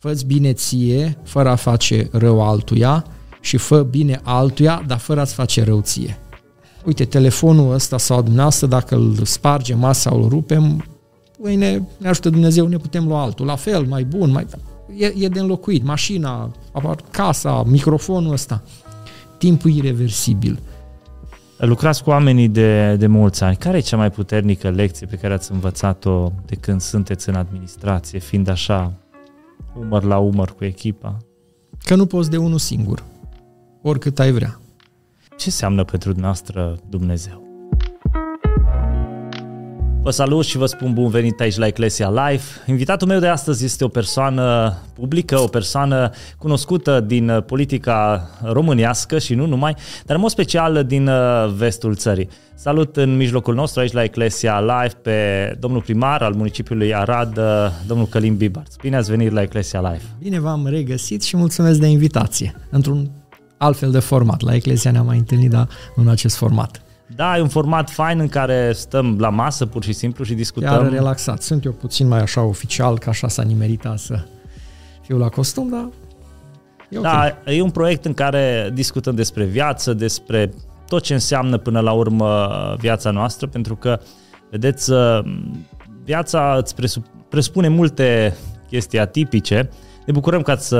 Fă-ți bine ție, fără a face rău altuia și fă bine altuia, dar fără a-ți face rău ție. Uite, telefonul ăsta sau dumneavoastră, dacă îl spargem masa sau îl rupem, mâine ne ajută Dumnezeu, ne putem lua altul. La fel, mai bun, mai... E, e de înlocuit. Mașina, casa, microfonul ăsta. Timpul irreversibil. Lucrați cu oamenii de, de mulți ani. Care e cea mai puternică lecție pe care ați învățat-o de când sunteți în administrație, fiind așa umăr la umăr cu echipa? Că nu poți de unul singur, oricât ai vrea. Ce înseamnă pentru dumneavoastră Dumnezeu? Vă salut și vă spun bun venit aici la Eclesia Live. Invitatul meu de astăzi este o persoană publică, o persoană cunoscută din politica românească și nu numai, dar în mod special din uh, vestul țării. Salut în mijlocul nostru aici la Eclesia Live pe domnul primar al municipiului Arad, uh, domnul Călim Bibarț. Bine ați venit la Eclesia Live. Bine v-am regăsit și mulțumesc de invitație. Într-un altfel de format. La Eclesia ne-am mai întâlnit, dar în acest format. Da, e un format fain în care stăm la masă pur și simplu și discutăm. Chiar relaxat. Sunt eu puțin mai așa oficial, că așa s-a nimerita să fiu la costum, dar e okay. Da, e un proiect în care discutăm despre viață, despre tot ce înseamnă până la urmă viața noastră, pentru că, vedeți, viața îți presupune multe chestii atipice. Ne bucurăm că ați,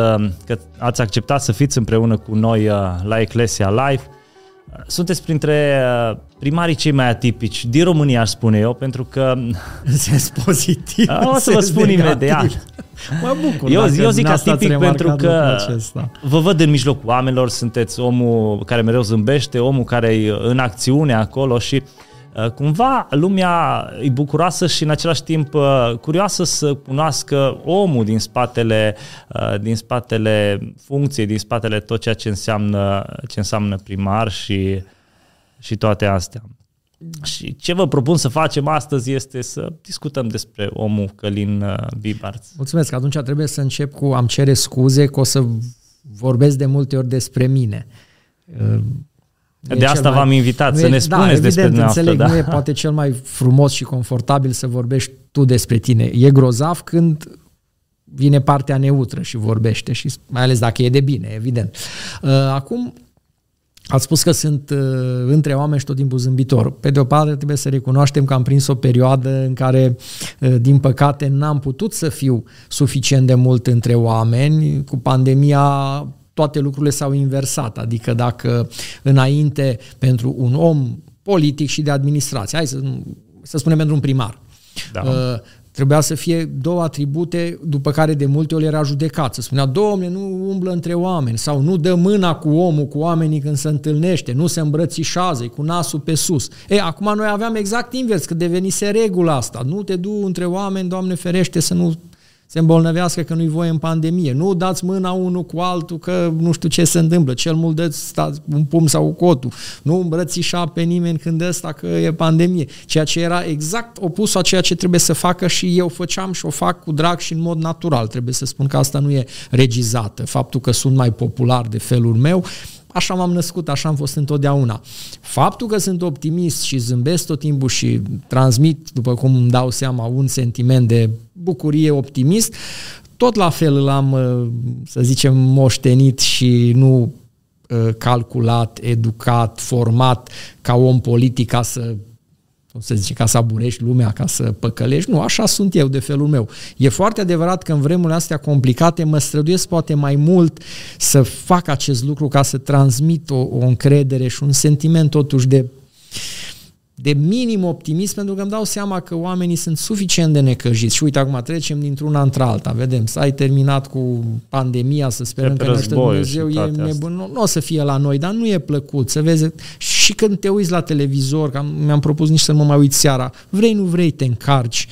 că ați acceptat să fiți împreună cu noi uh, la Eclesia Live sunteți printre uh, primarii cei mai atipici din România, aș spune eu, pentru că... În sens pozitiv. O să vă spun negativ. imediat. Mă bucur. Eu, eu zic atipic pentru că vă văd în mijlocul oamenilor, sunteți omul care mereu zâmbește, omul care e în acțiune acolo și uh, Uh, cumva lumea e bucuroasă și în același timp uh, curioasă să cunoască omul din spatele, uh, din spatele funcției, din spatele tot ceea ce înseamnă, ce înseamnă primar și, și toate astea. Și ce vă propun să facem astăzi este să discutăm despre omul Călin Bibarț. Mulțumesc. Atunci trebuie să încep cu am cere scuze că o să vorbesc de multe ori despre mine. De asta v-am invitat, să e, ne da, spuneți da, evident, despre dumneavoastră. Înțeleg, da. nu e poate cel mai frumos și confortabil să vorbești tu despre tine. E grozav când vine partea neutră și vorbește, și mai ales dacă e de bine, evident. Uh, acum, Ați spus că sunt uh, între oameni și tot timpul zâmbitor. Pe de o parte trebuie să recunoaștem că am prins o perioadă în care, uh, din păcate, n-am putut să fiu suficient de mult între oameni. Cu pandemia toate lucrurile s-au inversat. Adică dacă înainte pentru un om politic și de administrație, hai să, să spunem pentru un primar, da. uh, trebuia să fie două atribute după care de multe ori era judecat. Să spunea, domne, nu umblă între oameni sau nu dă mâna cu omul, cu oamenii când se întâlnește, nu se îmbrățișează, cu nasul pe sus. E, acum noi aveam exact invers, că devenise regula asta. Nu te du între oameni, Doamne ferește, să nu se îmbolnăvească că nu-i voie în pandemie. Nu dați mâna unul cu altul că nu știu ce se întâmplă. Cel mult dați un pum sau cotul. Nu îmbrățișa pe nimeni când ăsta că e pandemie. Ceea ce era exact opusul a ceea ce trebuie să facă și eu făceam și o fac cu drag și în mod natural. Trebuie să spun că asta nu e regizată. Faptul că sunt mai popular de felul meu așa m-am născut, așa am fost întotdeauna. Faptul că sunt optimist și zâmbesc tot timpul și transmit, după cum îmi dau seama, un sentiment de bucurie optimist, tot la fel l-am, uh, să zicem, moștenit și nu uh, calculat, educat, format ca om politic ca să cum să zice, ca să aburești lumea, ca să păcălești. Nu, așa sunt eu de felul meu. E foarte adevărat că în vremurile astea complicate mă străduiesc poate mai mult să fac acest lucru ca să transmit o, o încredere și un sentiment totuși de de minim optimism pentru că îmi dau seama că oamenii sunt suficient de necăjiți. Și uite, acum trecem dintr-una într-alta, vedem, să ai terminat cu pandemia, să sperăm că ne Dumnezeu, e nebun, nu, nu o să fie la noi, dar nu e plăcut să vezi și când te uiți la televizor, că mi-am propus nici să nu mă mai uit seara, vrei, nu vrei, te încarci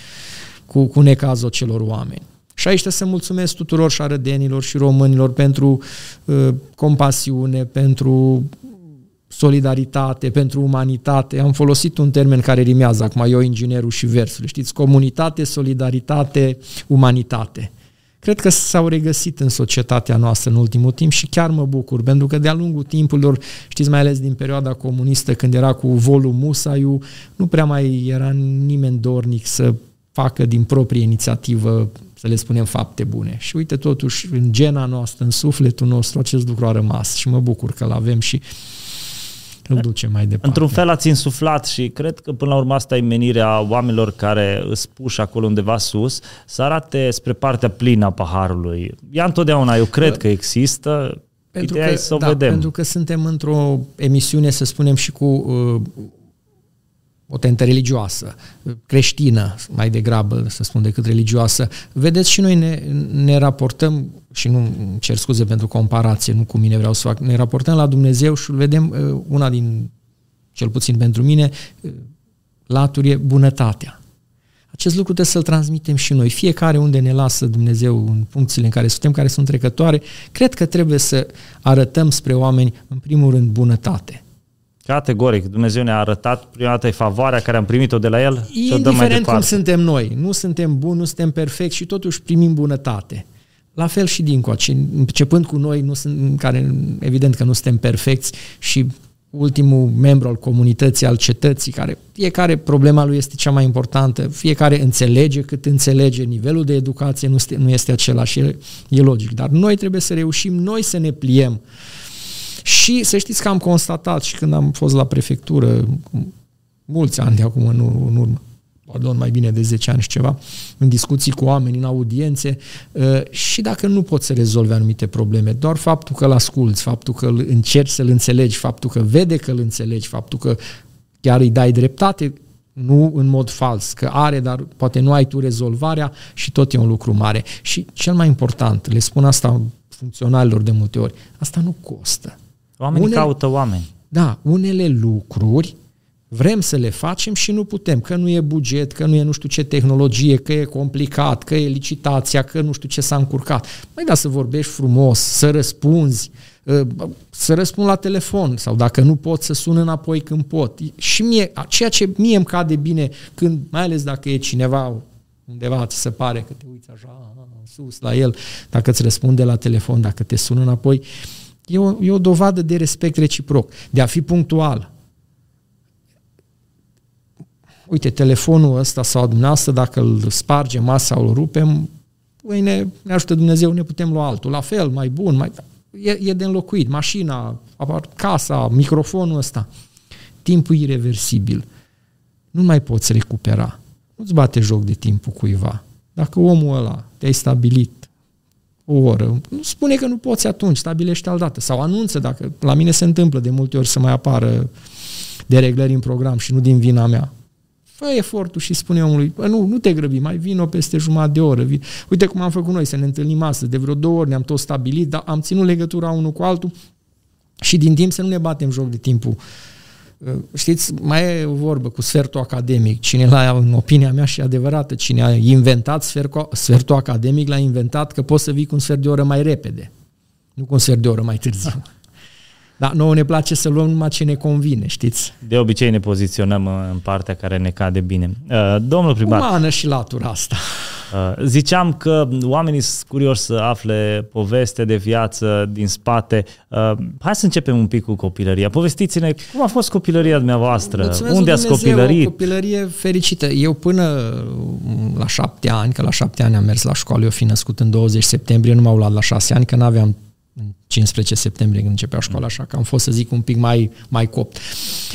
cu, cu necazul celor oameni. Și aici să mulțumesc tuturor și șarădenilor și românilor pentru uh, compasiune, pentru solidaritate, pentru umanitate. Am folosit un termen care rimează acum, eu inginerul și versul. Știți, comunitate, solidaritate, umanitate. Cred că s-au regăsit în societatea noastră în ultimul timp și chiar mă bucur, pentru că de-a lungul timpurilor, știți, mai ales din perioada comunistă, când era cu volul Musaiu, nu prea mai era nimeni dornic să facă din proprie inițiativă, să le spunem, fapte bune. Și uite, totuși, în gena noastră, în sufletul nostru, acest lucru a rămas și mă bucur că l-avem și îl duce mai departe. Într-un fel ați insuflat și cred că până la urmă asta e menirea oamenilor care îți puși acolo undeva sus, să arate spre partea plină a paharului. Ea întotdeauna, eu cred că există, pentru Ideea că, să o da, vedem. Pentru că suntem într-o emisiune, să spunem, și cu uh, o tentă religioasă, creștină mai degrabă, să spun, decât religioasă. Vedeți, și noi ne, ne raportăm, și nu cer scuze pentru comparație, nu cu mine vreau să fac, ne raportăm la Dumnezeu și îl vedem uh, una din, cel puțin pentru mine, uh, laturi e bunătatea. Acest lucru trebuie să-l transmitem și noi. Fiecare unde ne lasă Dumnezeu în funcțiile în care suntem, care sunt trecătoare, cred că trebuie să arătăm spre oameni, în primul rând, bunătate. Categoric, Dumnezeu ne-a arătat prima dată favoarea care am primit-o de la El și o dăm mai departe. cum suntem noi, nu suntem buni, nu suntem perfecti și totuși primim bunătate. La fel și dincoace, începând cu noi, nu sunt, care evident că nu suntem perfecți și ultimul membru al comunității, al cetății, care fiecare problema lui este cea mai importantă, fiecare înțelege cât înțelege, nivelul de educație nu este, nu este același, e, e logic, dar noi trebuie să reușim noi să ne pliem. Și să știți că am constatat și când am fost la prefectură, mulți ani de acum în, în urmă, pardon, mai bine de 10 ani și ceva, în discuții cu oameni, în audiențe uh, și dacă nu poți să rezolvi anumite probleme, doar faptul că îl asculți, faptul că îl încerci să-l înțelegi, faptul că vede că îl înțelegi, faptul că chiar îi dai dreptate, nu în mod fals, că are, dar poate nu ai tu rezolvarea și tot e un lucru mare. Și cel mai important, le spun asta funcționarilor de multe ori, asta nu costă. Oamenii Une, caută oameni. Da, unele lucruri Vrem să le facem și nu putem, că nu e buget, că nu e nu știu ce tehnologie, că e complicat, că e licitația, că nu știu ce s-a încurcat. Mai da să vorbești frumos, să răspunzi, ă, să răspund la telefon sau dacă nu pot să sun înapoi când pot. Și mie, ceea ce mie îmi cade bine când, mai ales dacă e cineva undeva ți se pare că te uiți așa sus la el, dacă îți răspunde la telefon, dacă te sună înapoi, e o, e o dovadă de respect reciproc, de a fi punctual, uite, telefonul ăsta sau dumneavoastră, dacă îl spargem masa sau îl rupem, mâine ne ajută Dumnezeu, ne putem lua altul. La fel, mai bun, mai... E, e de înlocuit. Mașina, casa, microfonul ăsta. Timpul irreversibil. Nu mai poți recupera. Nu-ți bate joc de timpul cuiva. Dacă omul ăla te-ai stabilit o oră, nu spune că nu poți atunci, stabilește dată. Sau anunță, dacă la mine se întâmplă de multe ori să mai apară dereglări în program și nu din vina mea fă efortul și spune omului, bă, nu, nu te grăbi, mai vin o peste jumătate de oră. Vin. Uite cum am făcut noi, să ne întâlnim astăzi, de vreo două ori ne-am tot stabilit, dar am ținut legătura unul cu altul și din timp să nu ne batem joc de timpul. Uh, știți, mai e o vorbă cu sfertul academic. Cine l-a, în opinia mea și adevărată, cine a inventat sfertul academic, l-a inventat că poți să vii cu un sfert de oră mai repede, nu cu un sfert de oră mai târziu. Dar nouă ne place să luăm numai ce ne convine, știți? De obicei ne poziționăm în partea care ne cade bine. Uh, domnul primar... Umană și latura asta. Uh, ziceam că oamenii sunt curioși să afle poveste de viață din spate. Uh, hai să începem un pic cu copilăria. Povestiți-ne cum a fost copilăria dumneavoastră? Mulțumesc Unde ați copilărit? O copilărie fericită. Eu până la șapte ani, că la șapte ani am mers la școală, eu fi născut în 20 septembrie, nu m-au luat la șase ani, că n-aveam în 15 septembrie când începea școala, așa că am fost, să zic, un pic mai, mai copt.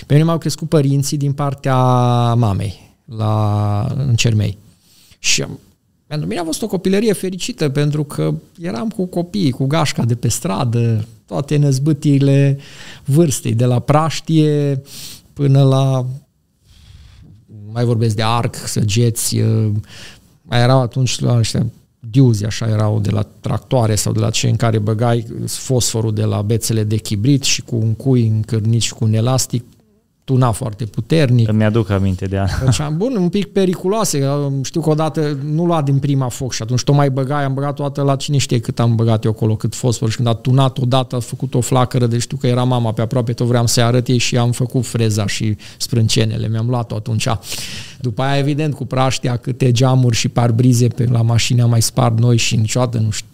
Pe mine m-au crescut părinții din partea mamei, la, în Cermei. Și pentru mine a fost o copilărie fericită, pentru că eram cu copii, cu gașca de pe stradă, toate năzbâtiile vârstei, de la praștie până la mai vorbesc de arc, săgeți, mai erau atunci la ăștia diuzi, așa erau de la tractoare sau de la ce în care băgai fosforul de la bețele de chibrit și cu un cui încărnit și cu un elastic tuna foarte puternic. Îmi aduc aminte de asta. Deci, bun, un pic periculoase. Știu că odată nu lua din prima foc și atunci tot mai băgai, am băgat toată la cine știe cât am băgat eu acolo, cât fosfor și când a tunat odată, a făcut o flacără, deci știu că era mama pe aproape, tot vreau să-i arăt ei și am făcut freza și sprâncenele, mi-am luat-o atunci. După aia, evident, cu praștia, câte geamuri și parbrize pe la mașini am mai spart noi și niciodată nu știu,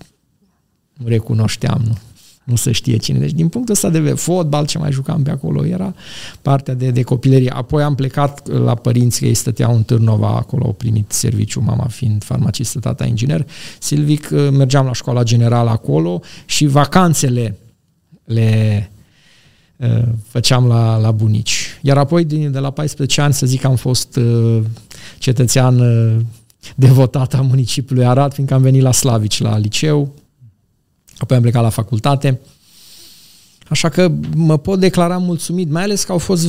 nu recunoșteam, nu. Nu se știe cine. Deci din punctul ăsta de vedere, fotbal, ce mai jucam pe acolo, era partea de, de copilărie. Apoi am plecat la părinți, că ei stăteau în Târnova, acolo au primit serviciu, mama fiind farmacistă, tata inginer. Silvic, uh, mergeam la școala generală acolo și vacanțele le uh, făceam la, la bunici. Iar apoi, din, de la 14 ani, să zic că am fost uh, cetățean uh, devotat a municipiului Arad, fiindcă am venit la Slavici, la liceu, apoi am plecat la facultate. Așa că mă pot declara mulțumit, mai ales că au fost,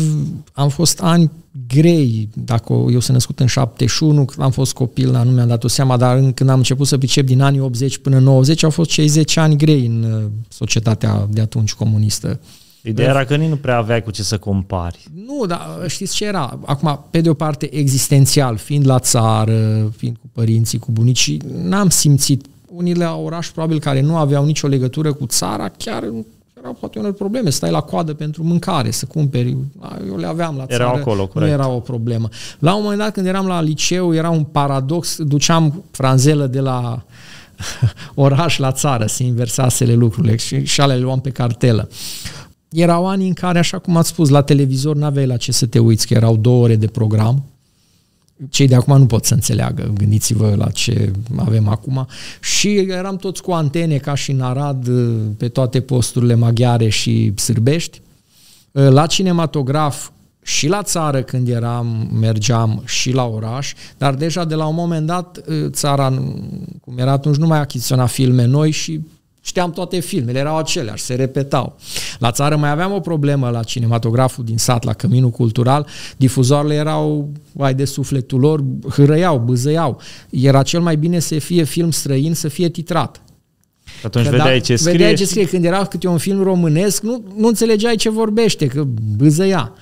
am fost ani grei, dacă eu sunt născut în 71, când am fost copil, nu mi-am dat o seama, dar când am început să pricep din anii 80 până 90, au fost cei 10 ani grei în uh, societatea de atunci comunistă. Ideea era că nici nu prea aveai cu ce să compari. Nu, dar știți ce era? Acum, pe de o parte, existențial, fiind la țară, fiind cu părinții, cu bunicii, n-am simțit unile oraș probabil care nu aveau nicio legătură cu țara, chiar erau poate unele probleme, stai la coadă pentru mâncare, să cumperi, eu le aveam la țară, erau acolo, corect. nu era o problemă. La un moment dat când eram la liceu, era un paradox, duceam franzelă de la oraș la țară, se inversasele lucrurile și, și ale luam pe cartelă. Erau ani în care, așa cum ați spus, la televizor n-aveai la ce să te uiți, că erau două ore de program, cei de acum nu pot să înțeleagă, gândiți-vă la ce avem acum. Și eram toți cu antene ca și în Arad pe toate posturile maghiare și sârbești. La cinematograf și la țară când eram, mergeam și la oraș, dar deja de la un moment dat țara, cum era atunci, nu mai achiziționa filme noi și Știam toate filmele, erau aceleași, se repetau. La țară mai aveam o problemă la cinematograful din sat, la Căminul Cultural. Difuzoarele erau, ai de sufletul lor, hârăiau, bâzăiau. Era cel mai bine să fie film străin, să fie titrat. Atunci că vedeai da, ce scrie. Vedeai ce scrie. Când era câte un film românesc, nu, nu înțelegeai ce vorbește, că bâzăia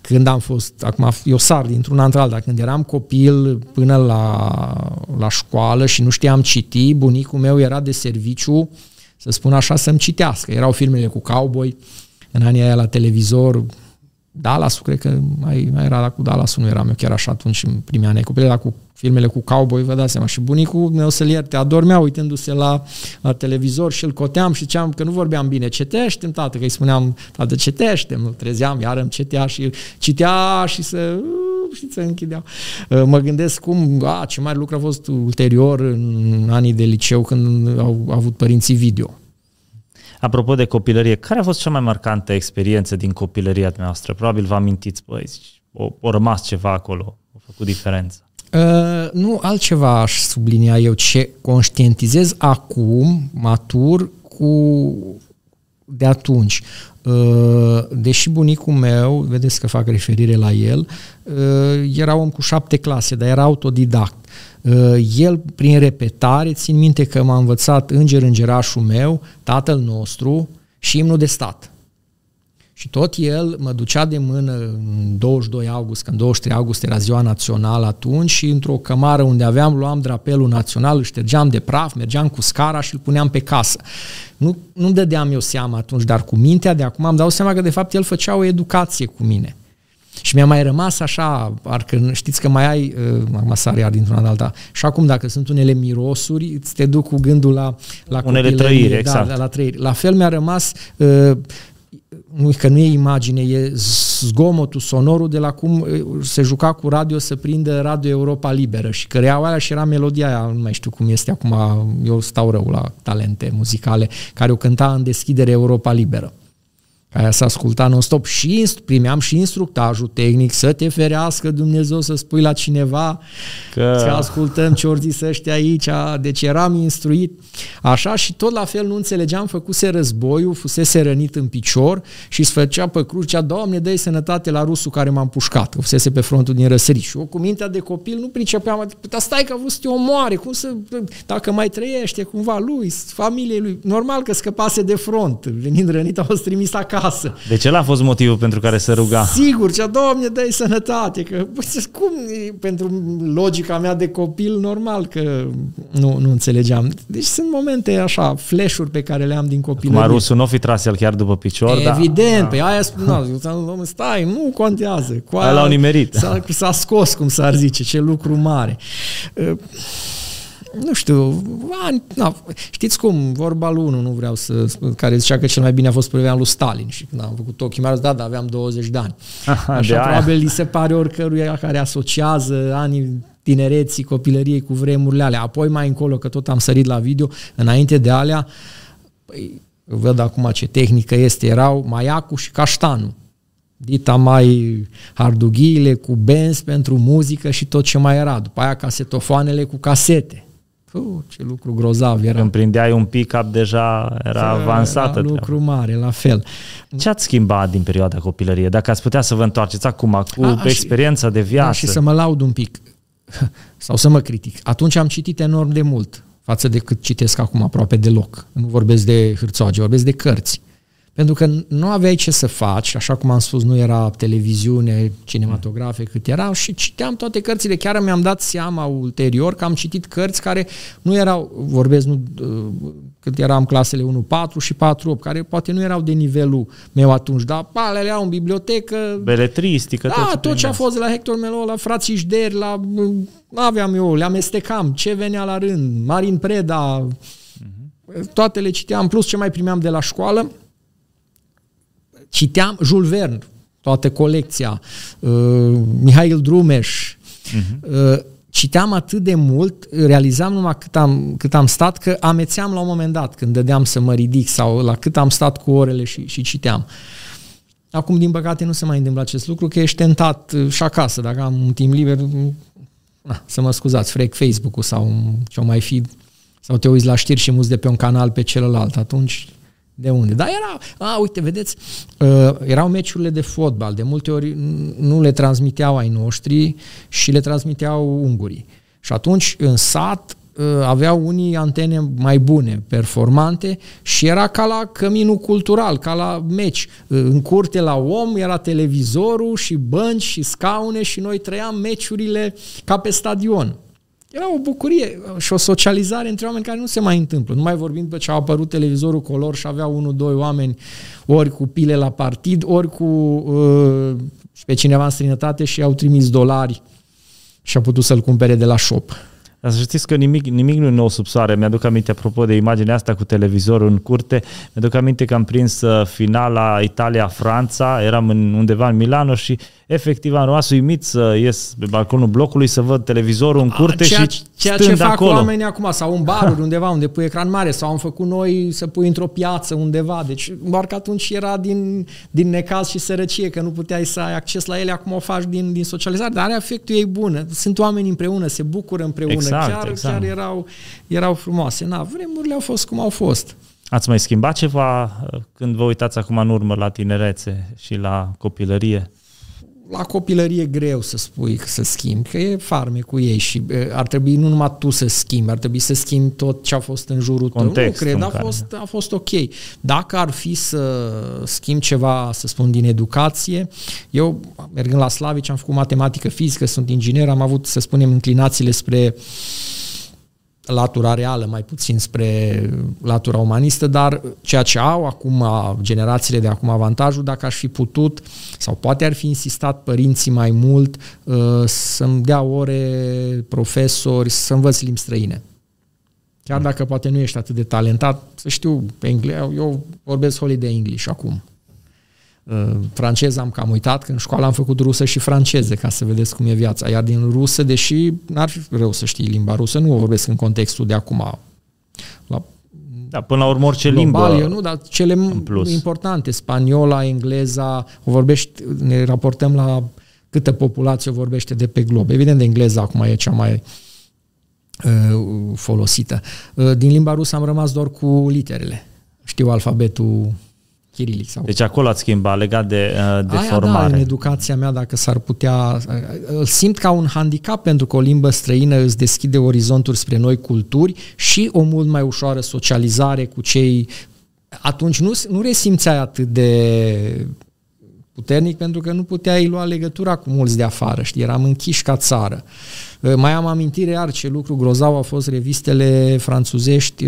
când am fost, acum eu sar dintr-un an dar când eram copil până la, la școală și nu știam citi, bunicul meu era de serviciu să spun așa, să-mi citească. Erau filmele cu cowboy, în anii aia la televizor, Dallas, cred că mai, mai era la cu Dallas, nu eram eu chiar așa atunci în primii ani copil, dar cu filmele cu cowboy, vă dați seama. Și bunicul meu să-l ierte, adormea uitându-se la, la televizor și îl coteam și ziceam că nu vorbeam bine. Cetește tată, că îi spuneam, tată, cetește Mă trezeam, iar îmi cetea și citea și să și se închideau. Uh, mă gândesc cum, a, ce mare lucru a fost ulterior în anii de liceu când au avut părinții video. Apropo de copilărie, care a fost cea mai marcantă experiență din copilăria noastră? Probabil vă amintiți, băi, o, o rămas ceva acolo, a făcut diferență. Uh, nu, altceva aș sublinia eu, ce conștientizez acum, matur, cu de atunci. Uh, deși bunicul meu, vedeți că fac referire la el, uh, era om cu șapte clase, dar era autodidact. Uh, el, prin repetare, țin minte că m-a învățat Înger Îngerașul meu, Tatăl nostru și imnul de stat. Și tot el mă ducea de mână în 22 august, când 23 august era ziua națională atunci și într-o cămară unde aveam, luam drapelul național, îl ștergeam de praf, mergeam cu scara și îl puneam pe casă. Nu, nu dădeam eu seama atunci, dar cu mintea de acum am dau seama că de fapt el făcea o educație cu mine. Și mi-a mai rămas așa, parcă știți că mai ai, uh, acum sar iar dintr-una în alta, și acum dacă sunt unele mirosuri, îți te duc cu gândul la, la unele trăiri, da, exact. la, la trăiri. La fel mi-a rămas uh, nu, că nu e imagine, e zgomotul, sonorul de la cum se juca cu radio să prindă Radio Europa Liberă și căreau aia și era melodia aia, nu mai știu cum este acum, eu stau rău la talente muzicale, care o cânta în deschidere Europa Liberă. Aia să asculta non-stop și primeam și instructajul tehnic să te ferească Dumnezeu să spui la cineva că să ascultăm ce ori zis ăștia aici, deci eram instruit. Așa și tot la fel nu înțelegeam, făcuse războiul, fusese rănit în picior și îți făcea pe crucea, Doamne, dă sănătate la rusul care m-a împușcat, că fusese pe frontul din răsărit. Și eu cu mintea de copil nu pricepeam, dar stai că a vrut să te omoare, cum să, dacă mai trăiește cumva lui, familiei lui, normal că scăpase de front, venind rănit, au trimis acasă acasă. Deci el a fost motivul pentru care se ruga. Sigur, cea, Doamne, dai sănătate, că cum, pentru logica mea de copil, normal că nu, nu înțelegeam. Deci sunt momente așa, flash-uri pe care le am din copilărie. Acum rusul nu o fi tras el chiar după picior, Evident, da. pe aia spun, stai, nu contează. Cu aia l-au nimerit. S-a, s-a scos, cum s-ar zice, ce lucru mare. Nu știu, ani, na, știți cum, vorba lui unul, nu vreau să, care zicea că cel mai bine a fost perioada lui Stalin și când am făcut ochii mari, da, da, aveam 20 de ani. Aha, Așa de probabil aia. li se pare oricăruia care asociază anii tinereții, copilăriei cu vremurile alea. Apoi mai încolo, că tot am sărit la video, înainte de alea, păi, văd acum ce tehnică este, erau Maiacu și Caștanu. Dita mai hardughiile cu benzi pentru muzică și tot ce mai era. După aia casetofoanele cu casete. Puh, ce lucru grozav era. Când prindeai un pick-up deja era avansată. Era lucru treaba. mare, la fel. Ce ați schimbat din perioada copilăriei? Dacă ați putea să vă întoarceți acum cu A, experiența și, de viață. Da, și să mă laud un pic sau să mă critic. Atunci am citit enorm de mult față de cât citesc acum aproape deloc. Nu vorbesc de hârțoage, vorbesc de cărți. Pentru că nu aveai ce să faci, așa cum am spus, nu era televiziune, cinematografe cât erau și citeam toate cărțile. Chiar mi-am dat seama ulterior că am citit cărți care nu erau, vorbesc nu, uh, cât eram clasele 1-4 și 4-8, care poate nu erau de nivelul meu atunci, dar alea au în bibliotecă. Beletristică, da, tot ce, tot ce a fost de la Hector Melo, la frații Șderi, la... aveam eu, le amestecam, ce venea la rând, Marin Preda, uh-huh. toate le citeam, plus ce mai primeam de la școală citeam Jules Verne, toată colecția, uh, Mihail Drumeș, uh-huh. uh, citeam atât de mult, realizam numai cât am, cât am stat, că amețeam la un moment dat când dădeam să mă ridic sau la cât am stat cu orele și, și citeam. Acum, din păcate, nu se mai întâmplă acest lucru, că ești tentat uh, și acasă, dacă am un timp liber, na, să mă scuzați, frec Facebook-ul sau ce mai fi, sau te uiți la știri și muzi de pe un canal pe celălalt, atunci de unde? Dar era, a, uite, vedeți, uh, erau meciurile de fotbal, de multe ori nu le transmiteau ai noștri și le transmiteau ungurii. Și atunci, în sat, uh, aveau unii antene mai bune, performante și era ca la căminul cultural, ca la meci. Uh, în curte la om era televizorul și bănci și scaune și noi trăiam meciurile ca pe stadion. Era o bucurie și o socializare între oameni care nu se mai întâmplă. Nu mai vorbim pe ce a apărut televizorul color și avea unul, doi oameni ori cu pile la partid, ori cu uh, pe cineva în străinătate și au trimis dolari și a putut să-l cumpere de la shop. Dar să știți că nimic, nimic nu e nou sub soare. Mi-aduc aminte, apropo de imaginea asta cu televizorul în curte, mi-aduc aminte că am prins uh, finala Italia-Franța, eram în, undeva în Milano și efectiv am rămas uimit să ies pe balconul blocului să văd televizorul în curte ceea, și Ceea ce fac acolo. oamenii acum, sau în baruri undeva unde pui ecran mare, sau am făcut noi să pui într-o piață undeva. Deci doar că atunci era din, din necaz și sărăcie, că nu puteai să ai acces la ele, acum o faci din, din socializare, dar are efectul ei bun. Sunt oameni împreună, se bucură împreună, exact, chiar, exact. chiar erau, erau frumoase. Na, vremurile au fost cum au fost. Ați mai schimbat ceva uh, când vă uitați acum în urmă la tinerețe și la copilărie? La copilărie e greu să spui că să schimbi, că e farme cu ei și ar trebui nu numai tu să schimbi, ar trebui să schimbi tot ce a fost în jurul Contextul tău. Nu cred, a fost, a fost ok. Dacă ar fi să schimb ceva, să spun, din educație, eu, mergând la Slavici, am făcut matematică fizică, sunt inginer, am avut, să spunem, inclinațiile spre uh, latura reală, mai puțin spre latura umanistă, dar ceea ce au acum generațiile de acum avantajul, dacă aș fi putut, sau poate ar fi insistat părinții mai mult uh, să-mi dea ore profesori, să învăț limbi străine. Chiar dacă poate nu ești atât de talentat, să știu pe engleză, eu vorbesc holiday English acum. Uh, franceză am cam uitat, că în școală am făcut rusă și franceză, ca să vedeți cum e viața. Iar din rusă, deși n-ar fi rău să știi limba rusă, nu o vorbesc în contextul de acum. La da, până la urmă orice global, limbă eu nu, dar cele plus. importante, spaniola, engleza, o vorbești, ne raportăm la câtă populație o vorbește de pe glob. Evident, engleza acum e cea mai uh, folosită. Uh, din limba rusă am rămas doar cu literele. Știu alfabetul chirilic. Sau... Deci acolo ați schimbat legat de, uh, de Aia, formare. Da, în educația mea, dacă s-ar putea... Uh, îl simt ca un handicap pentru că o limbă străină îți deschide orizonturi spre noi culturi și o mult mai ușoară socializare cu cei... Atunci nu, nu resimțeai atât de puternic pentru că nu puteai lua legătura cu mulți de afară, știi, eram închiși ca țară. Uh, mai am amintire iar ce lucru grozav au fost revistele franțuzești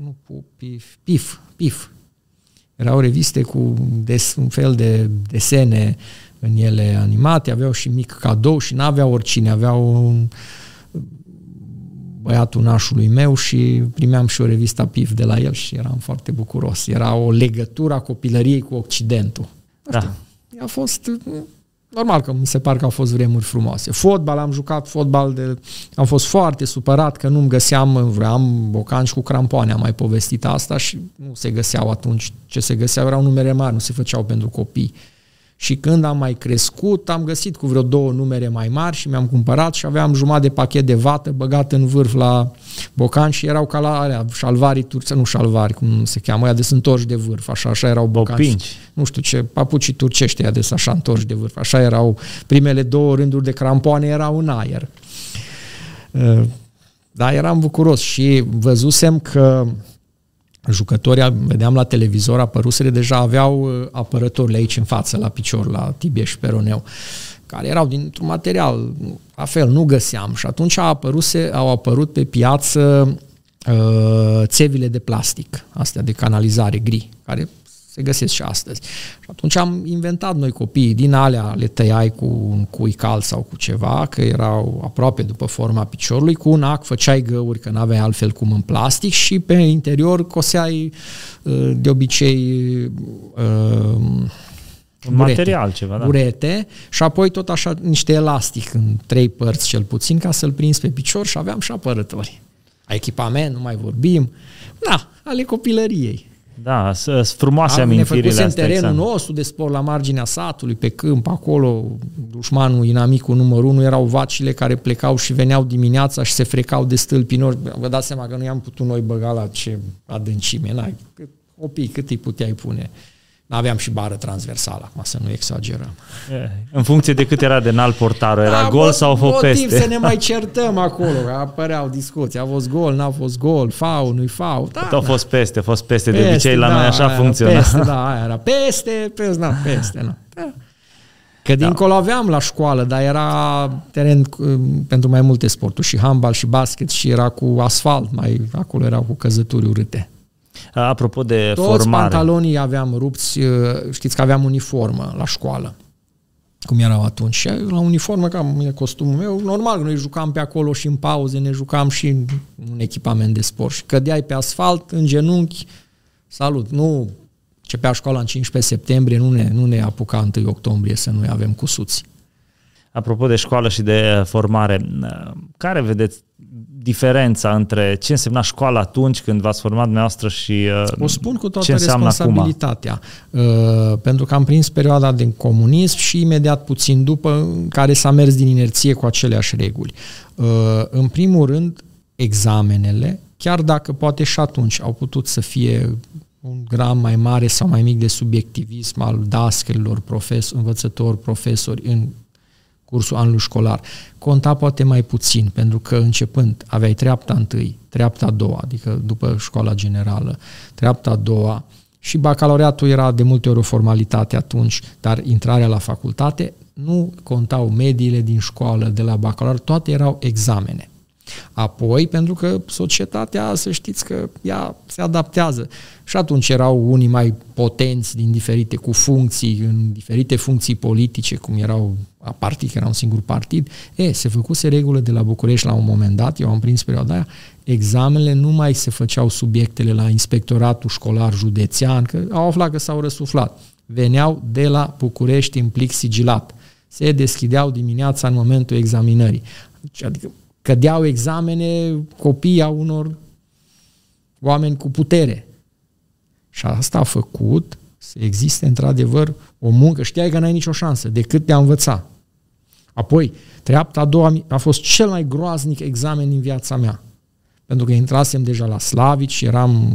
nu, PIF, PIF, PIF. Erau reviste cu des, un fel de desene în ele animate, aveau și mic cadou și n-aveau oricine, aveau un, băiatul nașului meu și primeam și o revista PIF de la el și eram foarte bucuros. Era o legătură a copilăriei cu Occidentul. Da. A fost Normal că mi se par că au fost vremuri frumoase. Fotbal, am jucat fotbal de... Am fost foarte supărat că nu-mi găseam, vreau bocanci cu crampoane, am mai povestit asta și nu se găseau atunci. Ce se găseau erau numere mari, nu se făceau pentru copii. Și când am mai crescut, am găsit cu vreo două numere mai mari și mi-am cumpărat și aveam jumătate de pachet de vată băgat în vârf la bocan și erau ca la alea, șalvarii turce, nu șalvari, cum se cheamă, aia de sunt întorși de vârf, așa, așa erau bocanci. Nu știu ce, papucii turcești aia de așa întorși de vârf, așa erau, primele două rânduri de crampoane erau în aer. Uh, da, eram bucuros și văzusem că jucătorii, vedeam la televizor, apărusele deja aveau uh, apărătorile aici în față, la picior, la tibie și peroneu, care erau dintr-un material, la fel, nu găseam. Și atunci a apăruse, au apărut pe piață uh, țevile de plastic, astea de canalizare gri, care se găsesc și astăzi. Și atunci am inventat noi copiii, din alea le tăiai cu un cui cald sau cu ceva, că erau aproape după forma piciorului, cu un ac făceai găuri, că n-aveai altfel cum în plastic și pe interior coseai uh, de obicei uh, un material ceva, da. Urete și apoi tot așa niște elastic în trei părți cel puțin ca să-l prinzi pe picior și aveam și apărători. Echipament, nu mai vorbim. Da, ale copilăriei. Da, sunt frumoase Am, amintirile astea. Ne terenul exact. nostru de sport la marginea satului, pe câmp, acolo, dușmanul, inamicul numărul unu, erau vacile care plecau și veneau dimineața și se frecau de stâlpi nori. Vă dați seama că nu i-am putut noi băga la ce adâncime. N-ai, copii, cât îi puteai pune? Aveam și bară transversală, acum să nu exagerăm. În funcție de cât era de înalt portarul, era da, gol sau fost peste? să ne mai certăm acolo, că apăreau discuții. A fost gol, n-a fost gol, fau, nu-i fau. Da, a fost peste, a fost peste. peste de obicei la da, noi așa funcționa. Peste, da, aia era peste, peste, da, peste, nu. Da. Că da. dincolo aveam la școală, dar era teren pentru mai multe sporturi, și handbal, și basket, și era cu asfalt, mai acolo erau cu căzături urâte. Apropo de Toți formare. pantalonii aveam rupți, uh, știți că aveam uniformă la școală cum erau atunci. Și la uniformă, cam e costumul meu, normal că noi jucam pe acolo și în pauze, ne jucam și în un echipament de sport. Și cădeai pe asfalt, în genunchi, salut. Nu începea școala în 15 septembrie, nu ne, nu ne apuca 1 octombrie să nu avem cusuți. Apropo de școală și de formare, care vedeți diferența între ce însemna școala atunci când v-ați format dumneavoastră și uh, O spun cu toată responsabilitatea, acum? Uh, pentru că am prins perioada de comunism și imediat puțin după în care s-a mers din inerție cu aceleași reguli. Uh, în primul rând, examenele, chiar dacă poate și atunci au putut să fie un gram mai mare sau mai mic de subiectivism al dascărilor, profesori, învățători, profesori în cursul anului școlar. Conta poate mai puțin, pentru că începând aveai treapta întâi, treapta a doua, adică după școala generală, treapta a doua, și bacalaureatul era de multe ori o formalitate atunci, dar intrarea la facultate nu contau mediile din școală, de la bacalaureat, toate erau examene. Apoi, pentru că societatea, să știți că ea se adaptează. Și atunci erau unii mai potenți din diferite, cu funcții, în diferite funcții politice, cum erau a partid, că era un singur partid. E, se făcuse regulă de la București la un moment dat, eu am prins perioada aia, examenele nu mai se făceau subiectele la inspectoratul școlar județean, că au aflat că s-au răsuflat. Veneau de la București în plic sigilat. Se deschideau dimineața în momentul examinării. Adică cădeau examene copii a unor oameni cu putere. Și asta a făcut să existe într-adevăr o muncă. Știai că n-ai nicio șansă decât de a învăța. Apoi, treapta a doua a fost cel mai groaznic examen din viața mea. Pentru că intrasem deja la Slavici și eram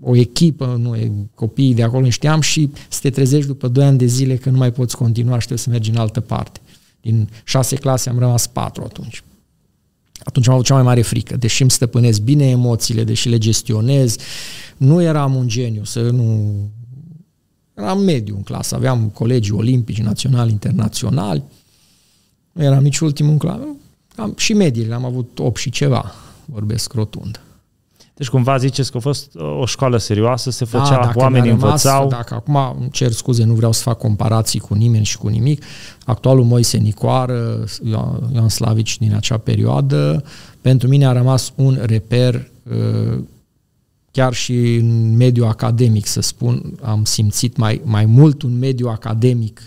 o echipă, nu, copiii de acolo știam și să te trezești după 2 ani de zile că nu mai poți continua și trebuie să mergi în altă parte. Din șase clase am rămas patru atunci. Atunci am avut cea mai mare frică, deși îmi stăpânesc bine emoțiile, deși le gestionez, nu eram un geniu, să nu... Eram mediu în clasă, aveam colegi olimpici, naționali, internaționali, nu eram nici ultimul în clasă, am, și mediile, am avut 8 și ceva, vorbesc rotund. Deci cumva ziceți că a fost o școală serioasă, se da, făcea, da, oamenii rămas, învățau. Dacă acum cer scuze, nu vreau să fac comparații cu nimeni și cu nimic, actualul Moise Nicoară, Ioan Slavici din acea perioadă, pentru mine a rămas un reper uh, chiar și în mediul academic, să spun, am simțit mai, mai mult un mediu academic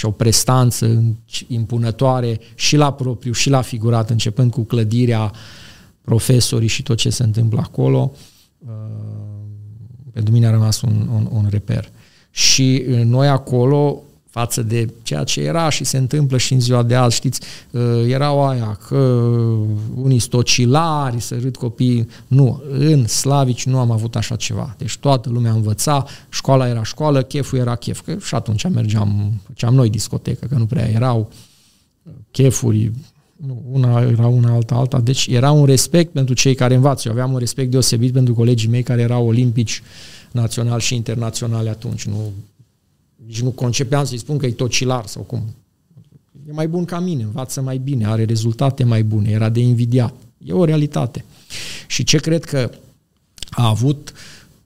și o prestanță impunătoare și la propriu și la figurat, începând cu clădirea, profesorii și tot ce se întâmplă acolo. Uh, pentru mine a rămas un, un, un reper. Și noi acolo față de ceea ce era și se întâmplă și în ziua de azi, știți, uh, erau aia că unii stocilari, să râd copii, nu, în Slavici nu am avut așa ceva. Deci toată lumea învăța, școala era școală, cheful era chef, că și atunci mergeam, făceam noi discotecă, că nu prea erau chefuri, nu, una era una, alta, alta, deci era un respect pentru cei care învață. Eu aveam un respect deosebit pentru colegii mei care erau olimpici naționali și internaționali atunci, nu nici nu concepeam să-i spun că e tocilar sau cum. E mai bun ca mine, învață mai bine, are rezultate mai bune, era de invidiat. E o realitate. Și ce cred că a avut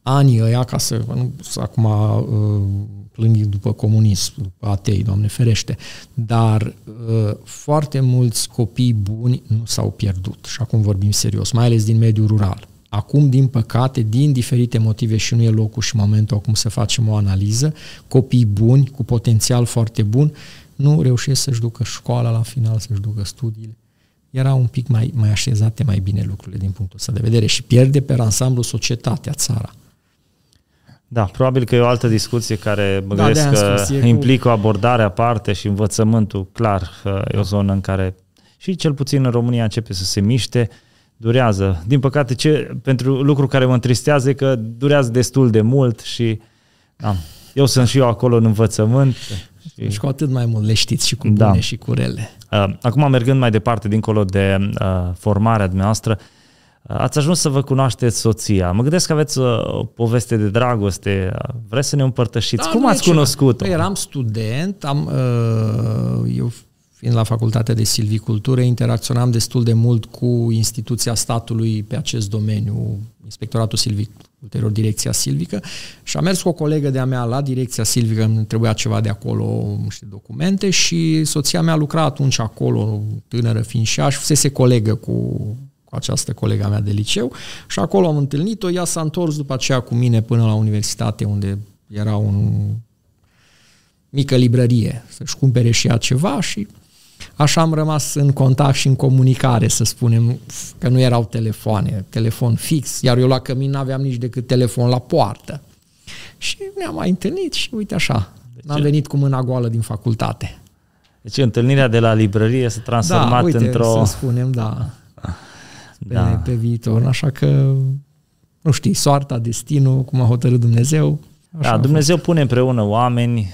anii ăia, ca să, nu, să acum uh, plâng după comunism, după atei, Doamne ferește, dar uh, foarte mulți copii buni nu s-au pierdut. Și acum vorbim serios, mai ales din mediul rural. Acum, din păcate, din diferite motive și nu e locul și momentul acum să facem o analiză, copii buni, cu potențial foarte bun, nu reușesc să-și ducă școala la final, să-și ducă studiile. Era un pic mai, mai așezate mai bine lucrurile din punctul ăsta de vedere și pierde pe ansamblu societatea, țara. Da, probabil că e o altă discuție care mă da, gândesc că implică cu... o abordare aparte și învățământul, clar, e o zonă în care și cel puțin în România începe să se miște durează. Din păcate, ce, pentru lucru care mă întristează e că durează destul de mult și da, eu sunt și eu acolo în învățământ. Și, și cu atât mai mult le știți și cu bune da. și cu rele. Uh, acum, mergând mai departe, dincolo de uh, formarea dumneavoastră, uh, ați ajuns să vă cunoașteți soția. Mă gândesc că aveți uh, o poveste de dragoste. Vreți să ne împărtășiți? Da, Cum ați cunoscut-o? Păi eram student, am, uh, eu fiind la Facultatea de Silvicultură, interacționam destul de mult cu instituția statului pe acest domeniu, Inspectoratul Silvic, ulterior Direcția Silvică, și am mers cu o colegă de-a mea la Direcția Silvică, îmi trebuia ceva de acolo, niște documente, și soția mea lucra atunci acolo, tânără fiind și ea, și fusese colegă cu, cu această colega mea de liceu. Și acolo am întâlnit-o, ea s-a întors după aceea cu mine până la universitate, unde era un mică librărie, să-și cumpere și ea ceva și Așa am rămas în contact și în comunicare, să spunem, că nu erau telefoane, telefon fix, iar eu la cămin nu aveam nici decât telefon la poartă. Și ne-am mai întâlnit și uite așa, deci, am venit cu mâna goală din facultate. Deci întâlnirea de la librărie s-a transformat da, uite, într-o... să spunem, da, pe, da. pe viitor. Așa că, nu știi, soarta, destinul, cum a hotărât Dumnezeu. Așa da, Dumnezeu pune împreună oameni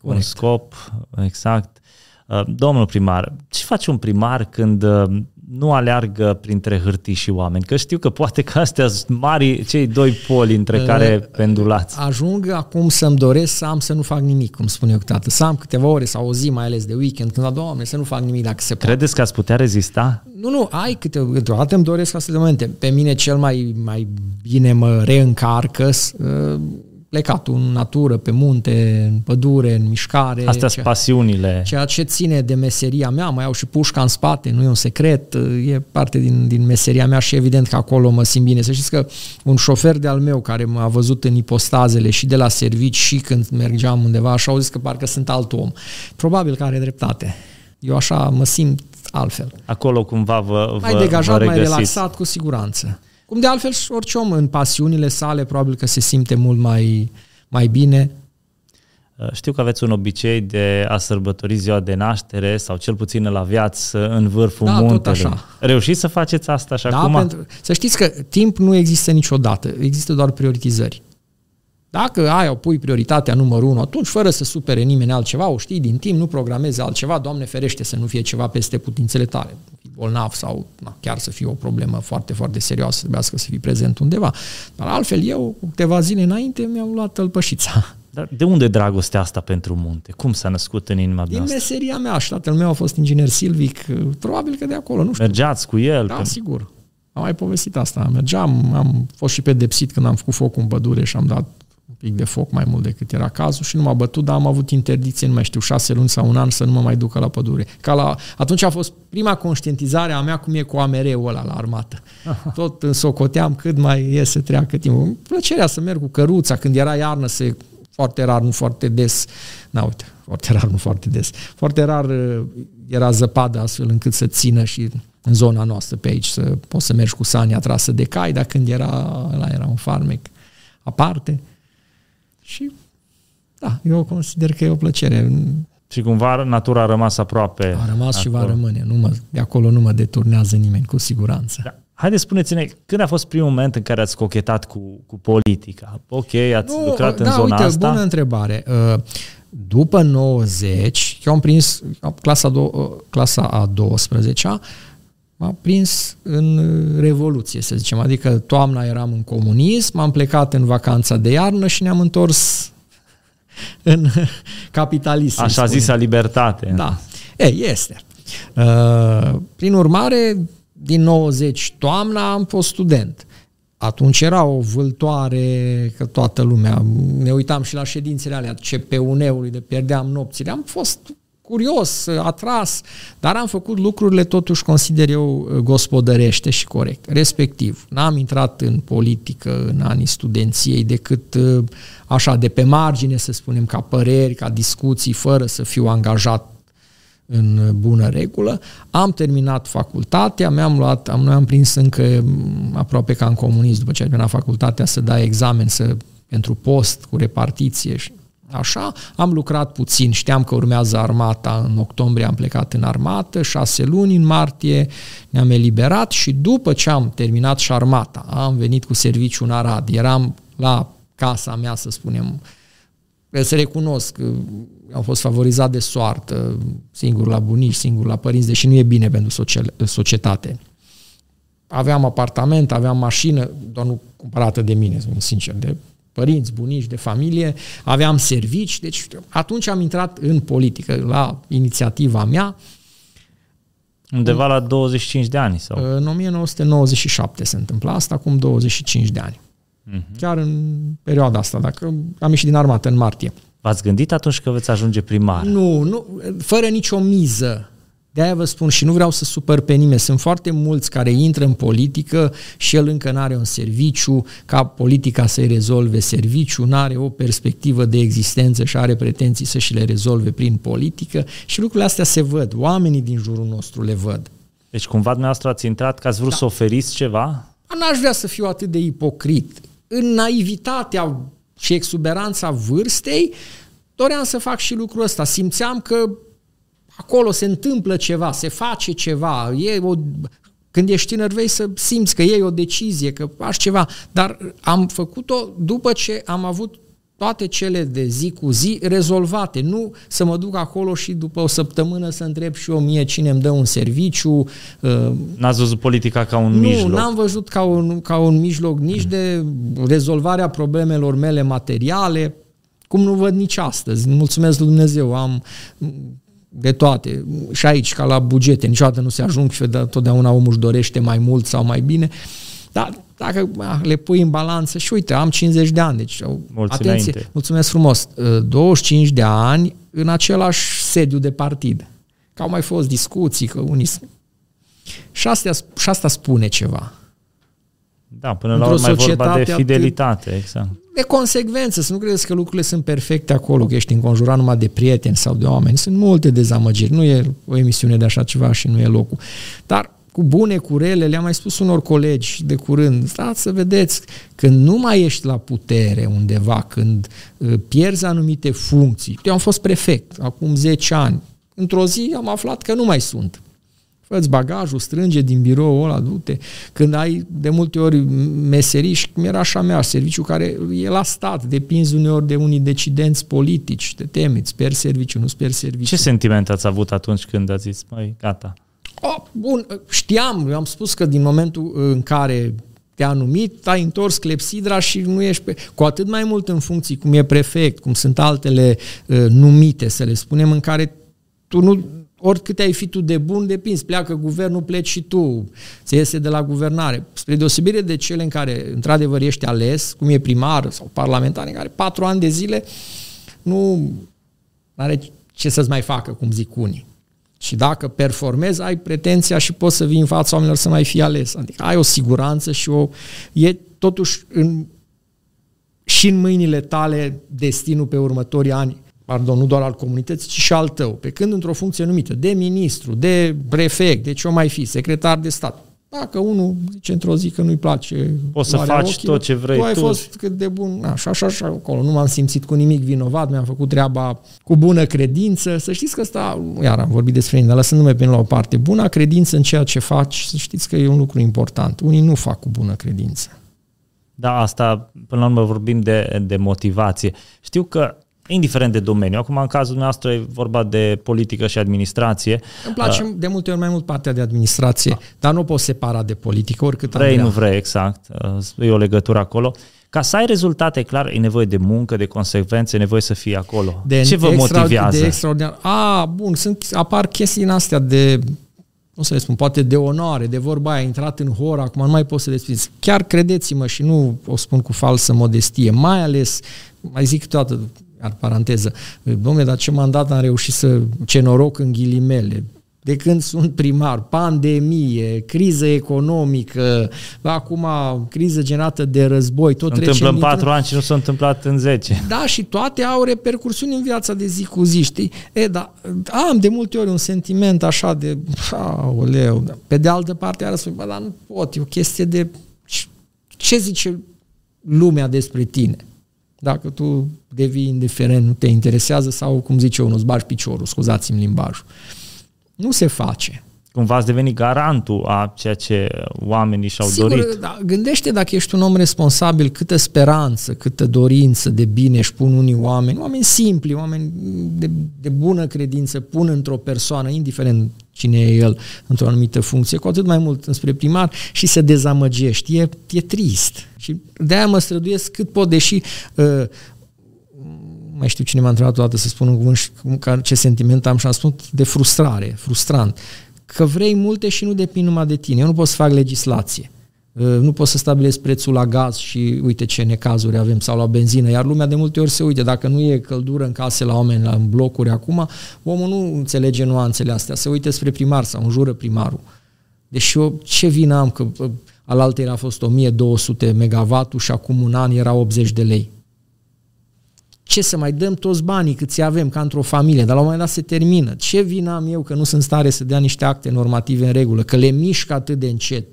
cu un scop, exact. Uh, domnul primar, ce face un primar când uh, nu aleargă printre hârtii și oameni? Că știu că poate că astea sunt mari, cei doi poli între uh, care pendulați. Ajung acum să-mi doresc să am să nu fac nimic, cum spune eu câteodată. Să am câteva ore sau o zi, mai ales de weekend, când la doamne, să nu fac nimic dacă se poate. Credeți că ați putea rezista? Nu, nu, ai câte, câteodată îmi doresc astfel de momente. Pe mine cel mai, mai bine mă reîncarcă plecat în natură, pe munte, în pădure, în mișcare. Astea sunt pasiunile. Ceea ce ține de meseria mea, mai au și pușca în spate, nu e un secret, e parte din, din meseria mea și evident că acolo mă simt bine. Să știți că un șofer de-al meu care m-a văzut în ipostazele și de la servici și când mergeam undeva, așa au zis că parcă sunt alt om. Probabil că are dreptate. Eu așa mă simt altfel. Acolo cumva vă, vă Mai degajat, vă mai relaxat, cu siguranță. Cum de altfel și orice om în pasiunile sale probabil că se simte mult mai, mai bine. Uh, știu că aveți un obicei de a sărbători ziua de naștere sau cel puțin la viață în vârful da, muntelui. Tot așa. Reușiți să faceți asta și da, acum? Pentru, să știți că timp nu există niciodată, există doar prioritizări. Dacă ai o pui prioritatea numărul unu, atunci fără să supere nimeni altceva, o știi din timp, nu programezi altceva, Doamne ferește să nu fie ceva peste putințele tale, bolnav sau na, chiar să fie o problemă foarte, foarte serioasă, trebuiască să fii prezent undeva. Dar altfel eu, cu câteva zile înainte, mi-am luat tălpășița. Dar de unde dragostea asta pentru munte? Cum s-a născut în inima Din meseria mea și tatăl meu a fost inginer silvic, probabil că de acolo, nu știu. Mergeați cu el? Da, că... sigur. Am mai povestit asta. Mergeam, am fost și pedepsit când am făcut foc în pădure și am dat un pic de foc mai mult decât era cazul și nu m-a bătut, dar am avut interdicție, nu mai știu, șase luni sau un an să nu mă mai ducă la pădure. Ca la, atunci a fost prima conștientizare a mea cum e cu AMR-ul ăla la armată. Aha. Tot însocoteam cât mai e să treacă timpul. Plăcerea să merg cu căruța, când era iarnă, se, foarte rar, nu foarte des. Na, uite, foarte rar, nu foarte des. Foarte rar uh, era zăpadă astfel încât să țină și în zona noastră pe aici, să poți să mergi cu sania trasă de cai, dar când era, la era un farmec aparte. Și da, eu consider că e o plăcere. Și cumva natura a rămas aproape. A rămas acolo. și va rămâne. Nu mă, de acolo nu mă deturnează nimeni, cu siguranță. Da. Haideți, spuneți-ne, când a fost primul moment în care ați cochetat cu, cu politica? Ok, ați nu, lucrat da, în zona uite, asta? bună întrebare. Uh, după 90, eu am prins clasa, do- uh, clasa a 12-a, m-a prins în Revoluție, să zicem. Adică toamna eram în comunism, am plecat în vacanța de iarnă și ne-am întors în capitalism. Așa zisă libertate. Da. E, este. Uh, prin urmare, din 90 toamna am fost student. Atunci era o vâltoare că toată lumea, ne uitam și la ședințele alea CPUN-ului de pierdeam nopțile. Am fost curios, atras, dar am făcut lucrurile totuși, consider eu, gospodărește și corect. Respectiv, n-am intrat în politică în anii studenției decât așa, de pe margine, să spunem, ca păreri, ca discuții, fără să fiu angajat în bună regulă. Am terminat facultatea, mi-am luat, am, noi am prins încă aproape ca în comunist, după ce am terminat facultatea, să dai examen să, pentru post cu repartiție și Așa, am lucrat puțin, știam că urmează armata, în octombrie am plecat în armată, șase luni, în martie ne-am eliberat și după ce am terminat și armata, am venit cu serviciu în Arad, eram la casa mea, să spunem, să recunosc că am fost favorizat de soartă, singur la bunici, singur la părinți, deși nu e bine pentru societate. Aveam apartament, aveam mașină, doar nu cumpărată de mine, sincer, de părinți, bunici, de familie, aveam servici, deci atunci am intrat în politică, la inițiativa mea. Undeva la 25 de ani? sau? În 1997 se întâmplă asta, acum 25 de ani. Uh-huh. Chiar în perioada asta, dacă am ieșit din armată în martie. V-ați gândit atunci că veți ajunge primar? Nu, nu, fără nicio miză. De-aia vă spun și nu vreau să supăr pe nimeni. Sunt foarte mulți care intră în politică și el încă nu are un serviciu, ca politica să-i rezolve serviciu, nu are o perspectivă de existență și are pretenții să și le rezolve prin politică și lucrurile astea se văd. Oamenii din jurul nostru le văd. Deci cumva dumneavoastră ați intrat că ați vrut da. să oferiți ceva? N-aș vrea să fiu atât de ipocrit. În naivitatea și exuberanța vârstei, doream să fac și lucrul ăsta. Simțeam că acolo se întâmplă ceva, se face ceva, e o, când ești tânăr vei să simți că iei o decizie, că faci ceva, dar am făcut-o după ce am avut toate cele de zi cu zi rezolvate, nu să mă duc acolo și după o săptămână să întreb și eu mie cine îmi dă un serviciu. Uh, N-ați văzut politica ca un nu, mijloc? Nu, n-am văzut ca un, ca un mijloc nici de rezolvarea problemelor mele materiale, cum nu văd nici astăzi. Mulțumesc lui Dumnezeu, am de toate. Și aici, ca la bugete, niciodată nu se ajung și totdeauna omul își dorește mai mult sau mai bine. Dar dacă le pui în balanță și uite, am 50 de ani, deci Mulți atenție, înainte. mulțumesc frumos, 25 de ani în același sediu de partid. Că au mai fost discuții, că unii... Și asta, și asta spune ceva. Da, până la urmă e vorba de fidelitate, atât, exact. De consecvență, să nu credeți că lucrurile sunt perfecte acolo, că ești înconjurat numai de prieteni sau de oameni. Sunt multe dezamăgiri. Nu e o emisiune de așa ceva și nu e locul. Dar cu bune, cu rele, le-am mai spus unor colegi de curând, stați să vedeți, când nu mai ești la putere undeva, când uh, pierzi anumite funcții. Eu am fost prefect acum 10 ani. Într-o zi am aflat că nu mai sunt. Fă-ți bagajul, strânge din birou ăla, du-te. Când ai de multe ori meseriși, cum era așa mea, serviciu care e la stat, depinzi uneori de unii decidenți politici, te temi, îți pierzi serviciu, nu-ți pierzi serviciu. Ce sentiment ați avut atunci când ați zis, măi, gata? Oh, bun, știam, eu am spus că din momentul în care te-a numit, ai întors clepsidra și nu ești pe... Cu atât mai mult în funcții, cum e prefect, cum sunt altele uh, numite, să le spunem, în care tu nu oricât ai fi tu de bun, depinzi, pleacă guvernul, pleci și tu, se iese de la guvernare. Spre deosebire de cele în care, într-adevăr, ești ales, cum e primar sau parlamentar, în care patru ani de zile nu are ce să-ți mai facă, cum zic unii. Și dacă performezi, ai pretenția și poți să vii în fața oamenilor să mai fii ales. Adică ai o siguranță și o... E totuși în, și în mâinile tale destinul pe următorii ani pardon, nu doar al comunității, ci și al tău, pe când într-o funcție numită de ministru, de prefect, de ce o mai fi, secretar de stat. Dacă unul zice într-o zi că nu-i place Poți să faci ochii, tot ce vrei tu. ai tu. fost cât de bun, așa, așa, așa, acolo. Nu m-am simțit cu nimic vinovat, mi-am făcut treaba cu bună credință. Să știți că asta, iar am vorbit despre mine, dar lăsându-mă pe la o parte, buna credință în ceea ce faci, să știți că e un lucru important. Unii nu fac cu bună credință. Da, asta, până la urmă, vorbim de, de motivație. Știu că indiferent de domeniu. Acum, în cazul nostru, e vorba de politică și administrație. Îmi place uh, de multe ori mai mult partea de administrație, da. dar nu poți separa de politică, oricât Vrei, nu vrei, exact. Uh, e o legătură acolo. Ca să ai rezultate clar, e nevoie de muncă, de consecvențe, e nevoie să fii acolo. De Ce vă extra, motivează? De extraordinar. A, bun, sunt, apar chestii în astea de nu să le spun, poate de onoare, de vorba aia, intrat în hor, acum nu mai pot să despriți. Chiar credeți-mă și nu o spun cu falsă modestie, mai ales, mai zic toată, ar paranteză, domnule, dar ce mandat am reușit să, ce noroc în ghilimele, de când sunt primar, pandemie, criză economică, acum criză generată de război, tot se întâmplă în patru ani și nu s-a întâmplat în 10. Da, și toate au repercursiuni în viața de zi cu zi, știi? E, da, am de multe ori un sentiment așa de, aoleu, pe de altă parte ar spune, bă, dar nu pot, e o chestie de, ce zice lumea despre tine? Dacă tu devii indiferent, nu te interesează sau, cum zice unul, îți bagi piciorul, scuzați-mi limbajul. Nu se face. Cumva ați devenit garantul a ceea ce oamenii și-au Sigur, dorit. Da, gândește dacă ești un om responsabil, câtă speranță, câtă dorință de bine își pun unii oameni, oameni simpli, oameni de, de bună credință, pun într-o persoană, indiferent cine e el, într-o anumită funcție, cu atât mai mult înspre primar și se dezamăgești. E, e trist. Și de-aia mă străduiesc cât pot, deși uh, mai știu cine m-a întrebat toată să spun un cuvânt ce sentiment am și am spus de frustrare, frustrant. Că vrei multe și nu depind numai de tine. Eu nu pot să fac legislație. Uh, nu pot să stabilesc prețul la gaz și uite ce necazuri avem sau la benzină, iar lumea de multe ori se uite, dacă nu e căldură în case la oameni, la în blocuri acum, omul nu înțelege nuanțele astea, se uite spre primar sau înjură primarul. Deci eu ce vină am că uh, alaltă era fost 1200 MW și acum un an era 80 de lei ce să mai dăm toți banii cât avem, ca într-o familie, dar la un moment dat se termină. Ce vină am eu că nu sunt stare să dea niște acte normative în regulă, că le mișcă atât de încet?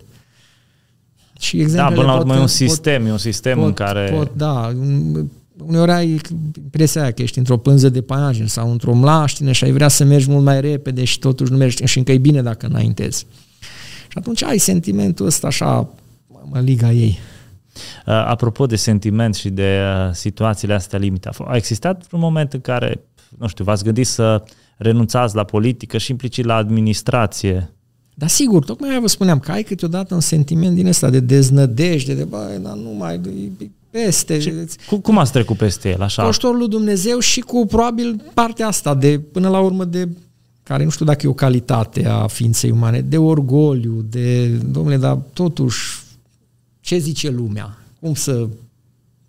Și da, până la urmă e un sistem, pot, e un sistem pot, în care... Pot, da, uneori ai impresia aia că ești într-o pânză de paiajen sau într-o mlaștină și ai vrea să mergi mult mai repede și totuși nu mergi și încă e bine dacă înaintezi. Și atunci ai sentimentul ăsta așa, mă liga ei. Uh, apropo de sentiment și de uh, situațiile astea limite, a existat un moment în care, nu știu, v-ați gândit să renunțați la politică și implicit la administrație? Da, sigur, tocmai aia vă spuneam că ai câteodată un sentiment din ăsta de deznădejde, de băi, dar nu mai peste. Și cum, cum ați trecut peste el, așa? Cu ajutorul lui Dumnezeu și cu probabil partea asta de, până la urmă, de care nu știu dacă e o calitate a ființei umane, de orgoliu, de, domnule, dar totuși, ce zice lumea? cum să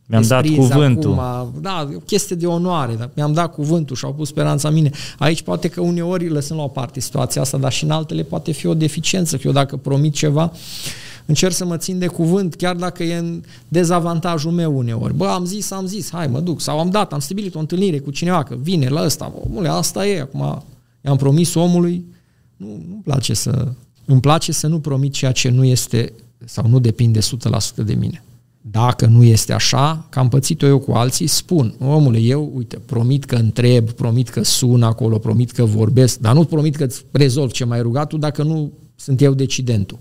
mi-am dat cuvântul. Acum, da, o chestie de onoare, dar mi-am dat cuvântul și au pus speranța în mine. Aici poate că uneori lăsăm la o parte situația asta, dar și în altele poate fi o deficiență, că eu dacă promit ceva, încerc să mă țin de cuvânt, chiar dacă e în dezavantajul meu uneori. Bă, am zis, am zis, hai mă duc, sau am dat, am stabilit o întâlnire cu cineva, că vine la ăsta, omule, asta e, acum i-am promis omului, nu, nu place să, îmi place să nu promit ceea ce nu este sau nu depinde 100% de mine. Dacă nu este așa, că am pățit-o eu cu alții, spun, omule, eu, uite, promit că întreb, promit că sun acolo, promit că vorbesc, dar nu promit că îți rezolv ce mai rugat tu dacă nu sunt eu decidentul.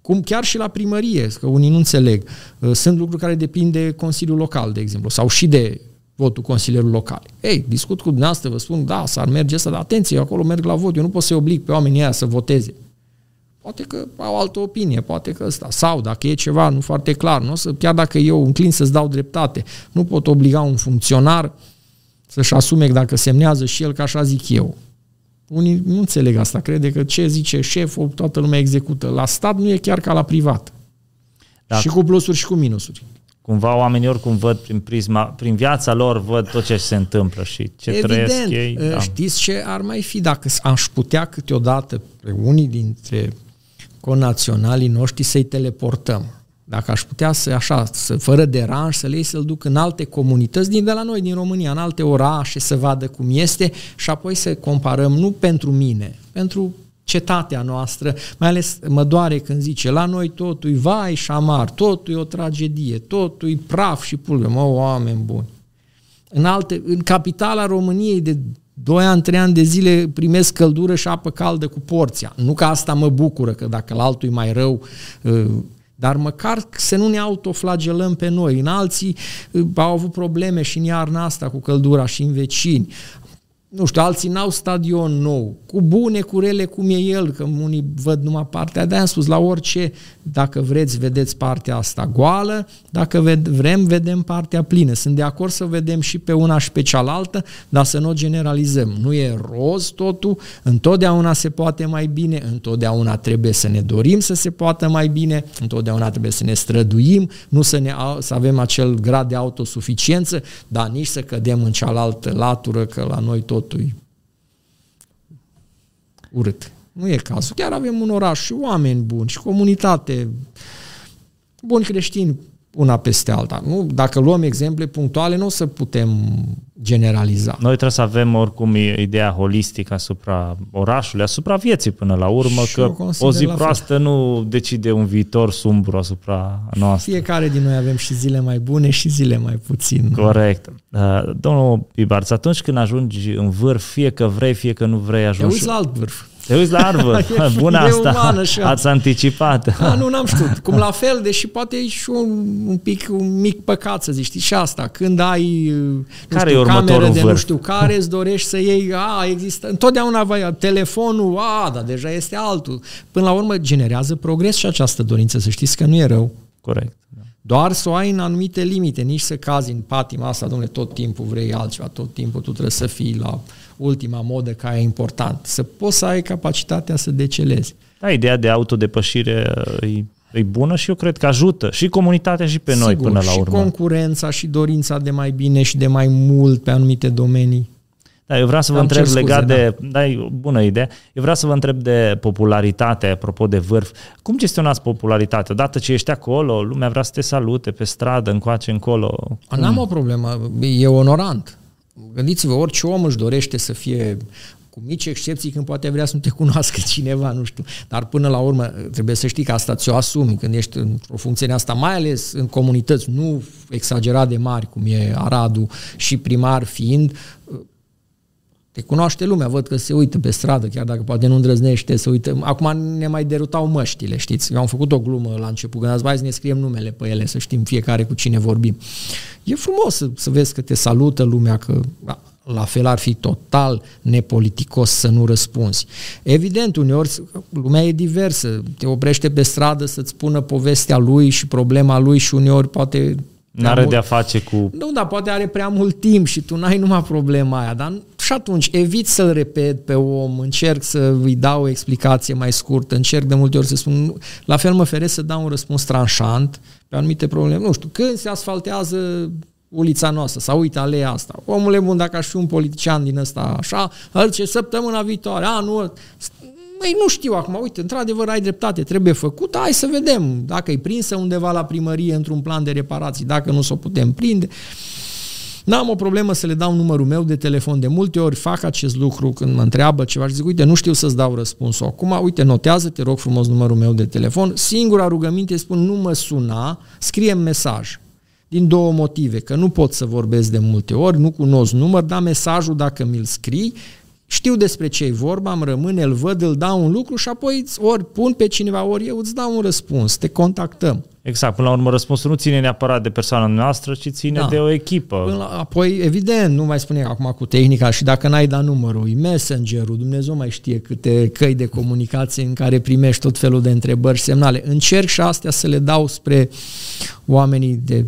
Cum chiar și la primărie, că unii nu înțeleg. Uh, sunt lucruri care depind de Consiliul Local, de exemplu, sau și de votul consilierul local. Ei, discut cu dumneavoastră, vă spun, da, s-ar merge asta, dar atenție, eu acolo merg la vot, eu nu pot să-i oblig pe oamenii aia să voteze. Poate că au altă opinie, poate că ăsta. Sau dacă e ceva nu foarte clar, nu să, chiar dacă eu înclin să-ți dau dreptate, nu pot obliga un funcționar să-și asume dacă semnează și el, ca așa zic eu. Unii nu înțeleg asta, crede că ce zice șeful, toată lumea execută. La stat nu e chiar ca la privat. Da. Și cu plusuri și cu minusuri. Cumva oamenii oricum văd prin prisma, prin viața lor, văd tot ce se întâmplă și ce Evident, trăiesc ei. Da. Știți ce ar mai fi dacă aș putea câteodată pe unii dintre conaționalii noștri să-i teleportăm. Dacă aș putea să, așa, să, fără deranj, să le iei să-l duc în alte comunități din de la noi, din România, în alte orașe, să vadă cum este și apoi să comparăm, nu pentru mine, pentru cetatea noastră, mai ales mă doare când zice, la noi totul e vai și amar, totul e o tragedie, totul e praf și pulgă, mă, oameni buni. În, alte, în capitala României de 2 ani, 3 ani de zile primesc căldură și apă caldă cu porția. Nu că asta mă bucură, că dacă la altul e mai rău, uh, dar măcar să nu ne autoflagelăm pe noi. În alții uh, au avut probleme și în iarna asta cu căldura și în vecini nu știu, alții n-au stadion nou, cu bune, cu rele, cum e el, că unii văd numai partea de am spus, la orice, dacă vreți, vedeți partea asta goală, dacă vrem, vedem partea plină. Sunt de acord să vedem și pe una și pe cealaltă, dar să nu o generalizăm. Nu e roz totul, întotdeauna se poate mai bine, întotdeauna trebuie să ne dorim să se poată mai bine, întotdeauna trebuie să ne străduim, nu să, ne, să avem acel grad de autosuficiență, dar nici să cădem în cealaltă latură, că la noi tot totul urât. Nu e cazul. Chiar avem un oraș și oameni buni și comunitate buni creștini una peste alta. Nu? Dacă luăm exemple punctuale, nu o să putem generaliza. Noi trebuie să avem oricum ideea holistică asupra orașului, asupra vieții până la urmă, și că o zi proastă nu decide un viitor sumbru asupra noastră. Fiecare din noi avem și zile mai bune și zile mai puțin. Corect. Uh, domnul Pibarț, atunci când ajungi în vârf, fie că vrei, fie că nu vrei, ajungi... Te uiți la alt vârf. Te uiți la arbă. Bună asta. Umană și Ați anticipat. A, nu, n-am știut. Cum la fel, deși poate e și un, un pic, un mic păcat să zici. Știi și asta. Când ai nu care știu, e cameră de vârf? nu știu care, îți dorești să iei, a, există, întotdeauna vai, telefonul, a, dar deja este altul. Până la urmă generează progres și această dorință, să știți că nu e rău. Corect. Doar să o ai în anumite limite, nici să cazi în patima asta, domnule, tot timpul vrei altceva, tot timpul tu trebuie să fii la ultima modă care e important. Să poți să ai capacitatea să decelezi. Da, ideea de autodepășire e, e bună și eu cred că ajută și comunitatea și pe Sigur, noi până la urmă. și concurența și dorința de mai bine și de mai mult pe anumite domenii. Da, eu vreau să vă Am întreb scuze, legat da. de, da, e o bună idee, eu vreau să vă întreb de popularitate, apropo de vârf. Cum gestionați popularitatea? Odată ce ești acolo, lumea vrea să te salute pe stradă, încoace, încolo. N-am o problemă, e onorant. Gândiți-vă, orice om își dorește să fie cu mici excepții când poate vrea să nu te cunoască cineva, nu știu. Dar până la urmă trebuie să știi că asta ți-o asumi când ești într-o funcție asta, mai ales în comunități nu exagerat de mari, cum e Aradu și primar fiind, te cunoaște lumea, văd că se uită pe stradă, chiar dacă poate nu îndrăznește să uită. Acum ne mai derutau măștile, știți? Eu am făcut o glumă la început, când ați mai să ne scriem numele pe ele, să știm fiecare cu cine vorbim. E frumos să, să vezi că te salută lumea, că la fel ar fi total nepoliticos să nu răspunzi. Evident, uneori lumea e diversă, te oprește pe stradă să-ți spună povestea lui și problema lui și uneori poate N-are mult... de-a face cu... Nu, dar poate are prea mult timp și tu n-ai numai problema aia. Dar și atunci evit să-l repet pe om, încerc să îi dau o explicație mai scurtă, încerc de multe ori să spun... La fel mă feresc să dau un răspuns tranșant pe anumite probleme. Nu știu, când se asfaltează ulița noastră sau uite alea asta. Omule bun, dacă aș fi un politician din ăsta așa, ce săptămâna viitoare, anul Păi nu știu acum, uite, într-adevăr ai dreptate, trebuie făcut, hai să vedem dacă e prinsă undeva la primărie într-un plan de reparații, dacă nu s-o putem prinde. N-am o problemă să le dau numărul meu de telefon. De multe ori fac acest lucru când mă întreabă ceva și zic, uite, nu știu să-ți dau răspunsul acum, uite, notează, te rog frumos numărul meu de telefon. Singura rugăminte spun, nu mă suna, scrie mesaj. Din două motive, că nu pot să vorbesc de multe ori, nu cunosc număr, dar mesajul dacă mi-l scrii, știu despre ce e vorba, îmi rămâne, îl văd, îl dau un lucru și apoi ori pun pe cineva, ori eu îți dau un răspuns, te contactăm. Exact, până la urmă răspunsul nu ține neapărat de persoana noastră, ci ține da. de o echipă. Până la, apoi, evident, nu mai spune acum cu tehnica și dacă n-ai dat numărul, e messengerul, Dumnezeu mai știe câte căi de comunicație în care primești tot felul de întrebări și semnale. Încerc și astea să le dau spre oamenii de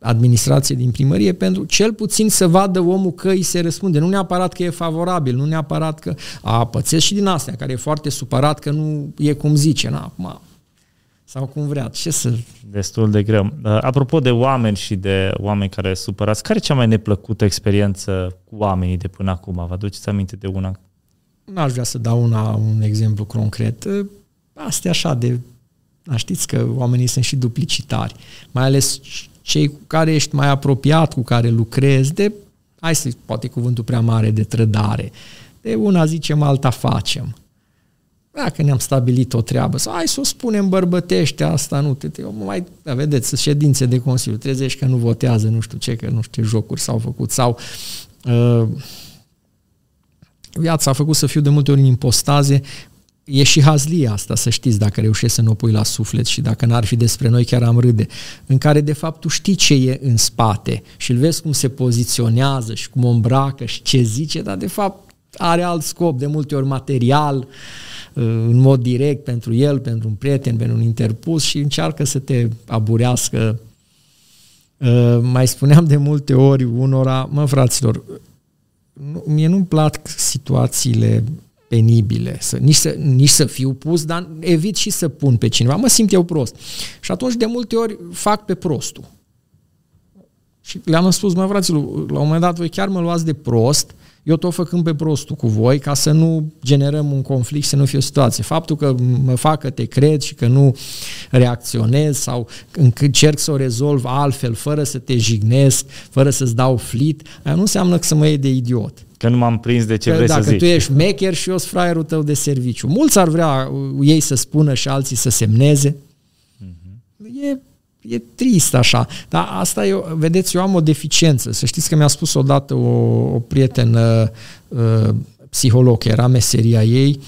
administrație din primărie pentru cel puțin să vadă omul că îi se răspunde. Nu neapărat că e favorabil, nu neapărat că a pățesc și din astea, care e foarte supărat că nu e cum zice. Na, acum, sau cum vrea. Ce să... Destul de greu. Uh, apropo de oameni și de oameni care supărați, care e cea mai neplăcută experiență cu oamenii de până acum? Vă aduceți aminte de una? N-aș vrea să dau una, un exemplu concret. Uh, astea așa de... A, știți că oamenii sunt și duplicitari. Mai ales cei cu care ești mai apropiat, cu care lucrezi, de, hai să poate cuvântul prea mare, de trădare. De una zicem, alta facem. Dacă ne-am stabilit o treabă, sau hai să o spunem bărbătește asta, nu te, te mai, da, vedeți, ședințe de Consiliu, trezești că nu votează, nu știu ce, că nu știu ce jocuri s-au făcut, sau uh, viața a făcut să fiu de multe ori în impostaze, e și hazlia asta, să știți, dacă reușești să nu o pui la suflet și dacă n-ar fi despre noi, chiar am râde, în care de fapt tu știi ce e în spate și îl vezi cum se poziționează și cum o îmbracă și ce zice, dar de fapt are alt scop, de multe ori material, uh, în mod direct pentru el, pentru un prieten, pentru un interpus și încearcă să te aburească. Uh, mai spuneam de multe ori unora, mă fraților, mie nu-mi plac situațiile penibile, să, nici, să, nici să fiu pus, dar evit și să pun pe cineva. Mă simt eu prost. Și atunci de multe ori fac pe prostul. Și le-am spus, mă fraților, la un moment dat voi chiar mă luați de prost, eu tot făcând pe prostul cu voi ca să nu generăm un conflict, să nu fie o situație. Faptul că mă fac că te cred și că nu reacționez sau încerc să o rezolv altfel, fără să te jignesc, fără să-ți dau flit, aia nu înseamnă că să mă iei de idiot. Că nu m-am prins de ce că, vrei dacă să zici. tu ești mecher și eu sunt fraierul tău de serviciu. Mulți ar vrea ei să spună și alții să semneze. Uh-huh. E e trist așa. Dar asta e, vedeți, eu am o deficiență. Să știți că mi-a spus odată o, o prietenă uh, psiholog, era meseria ei,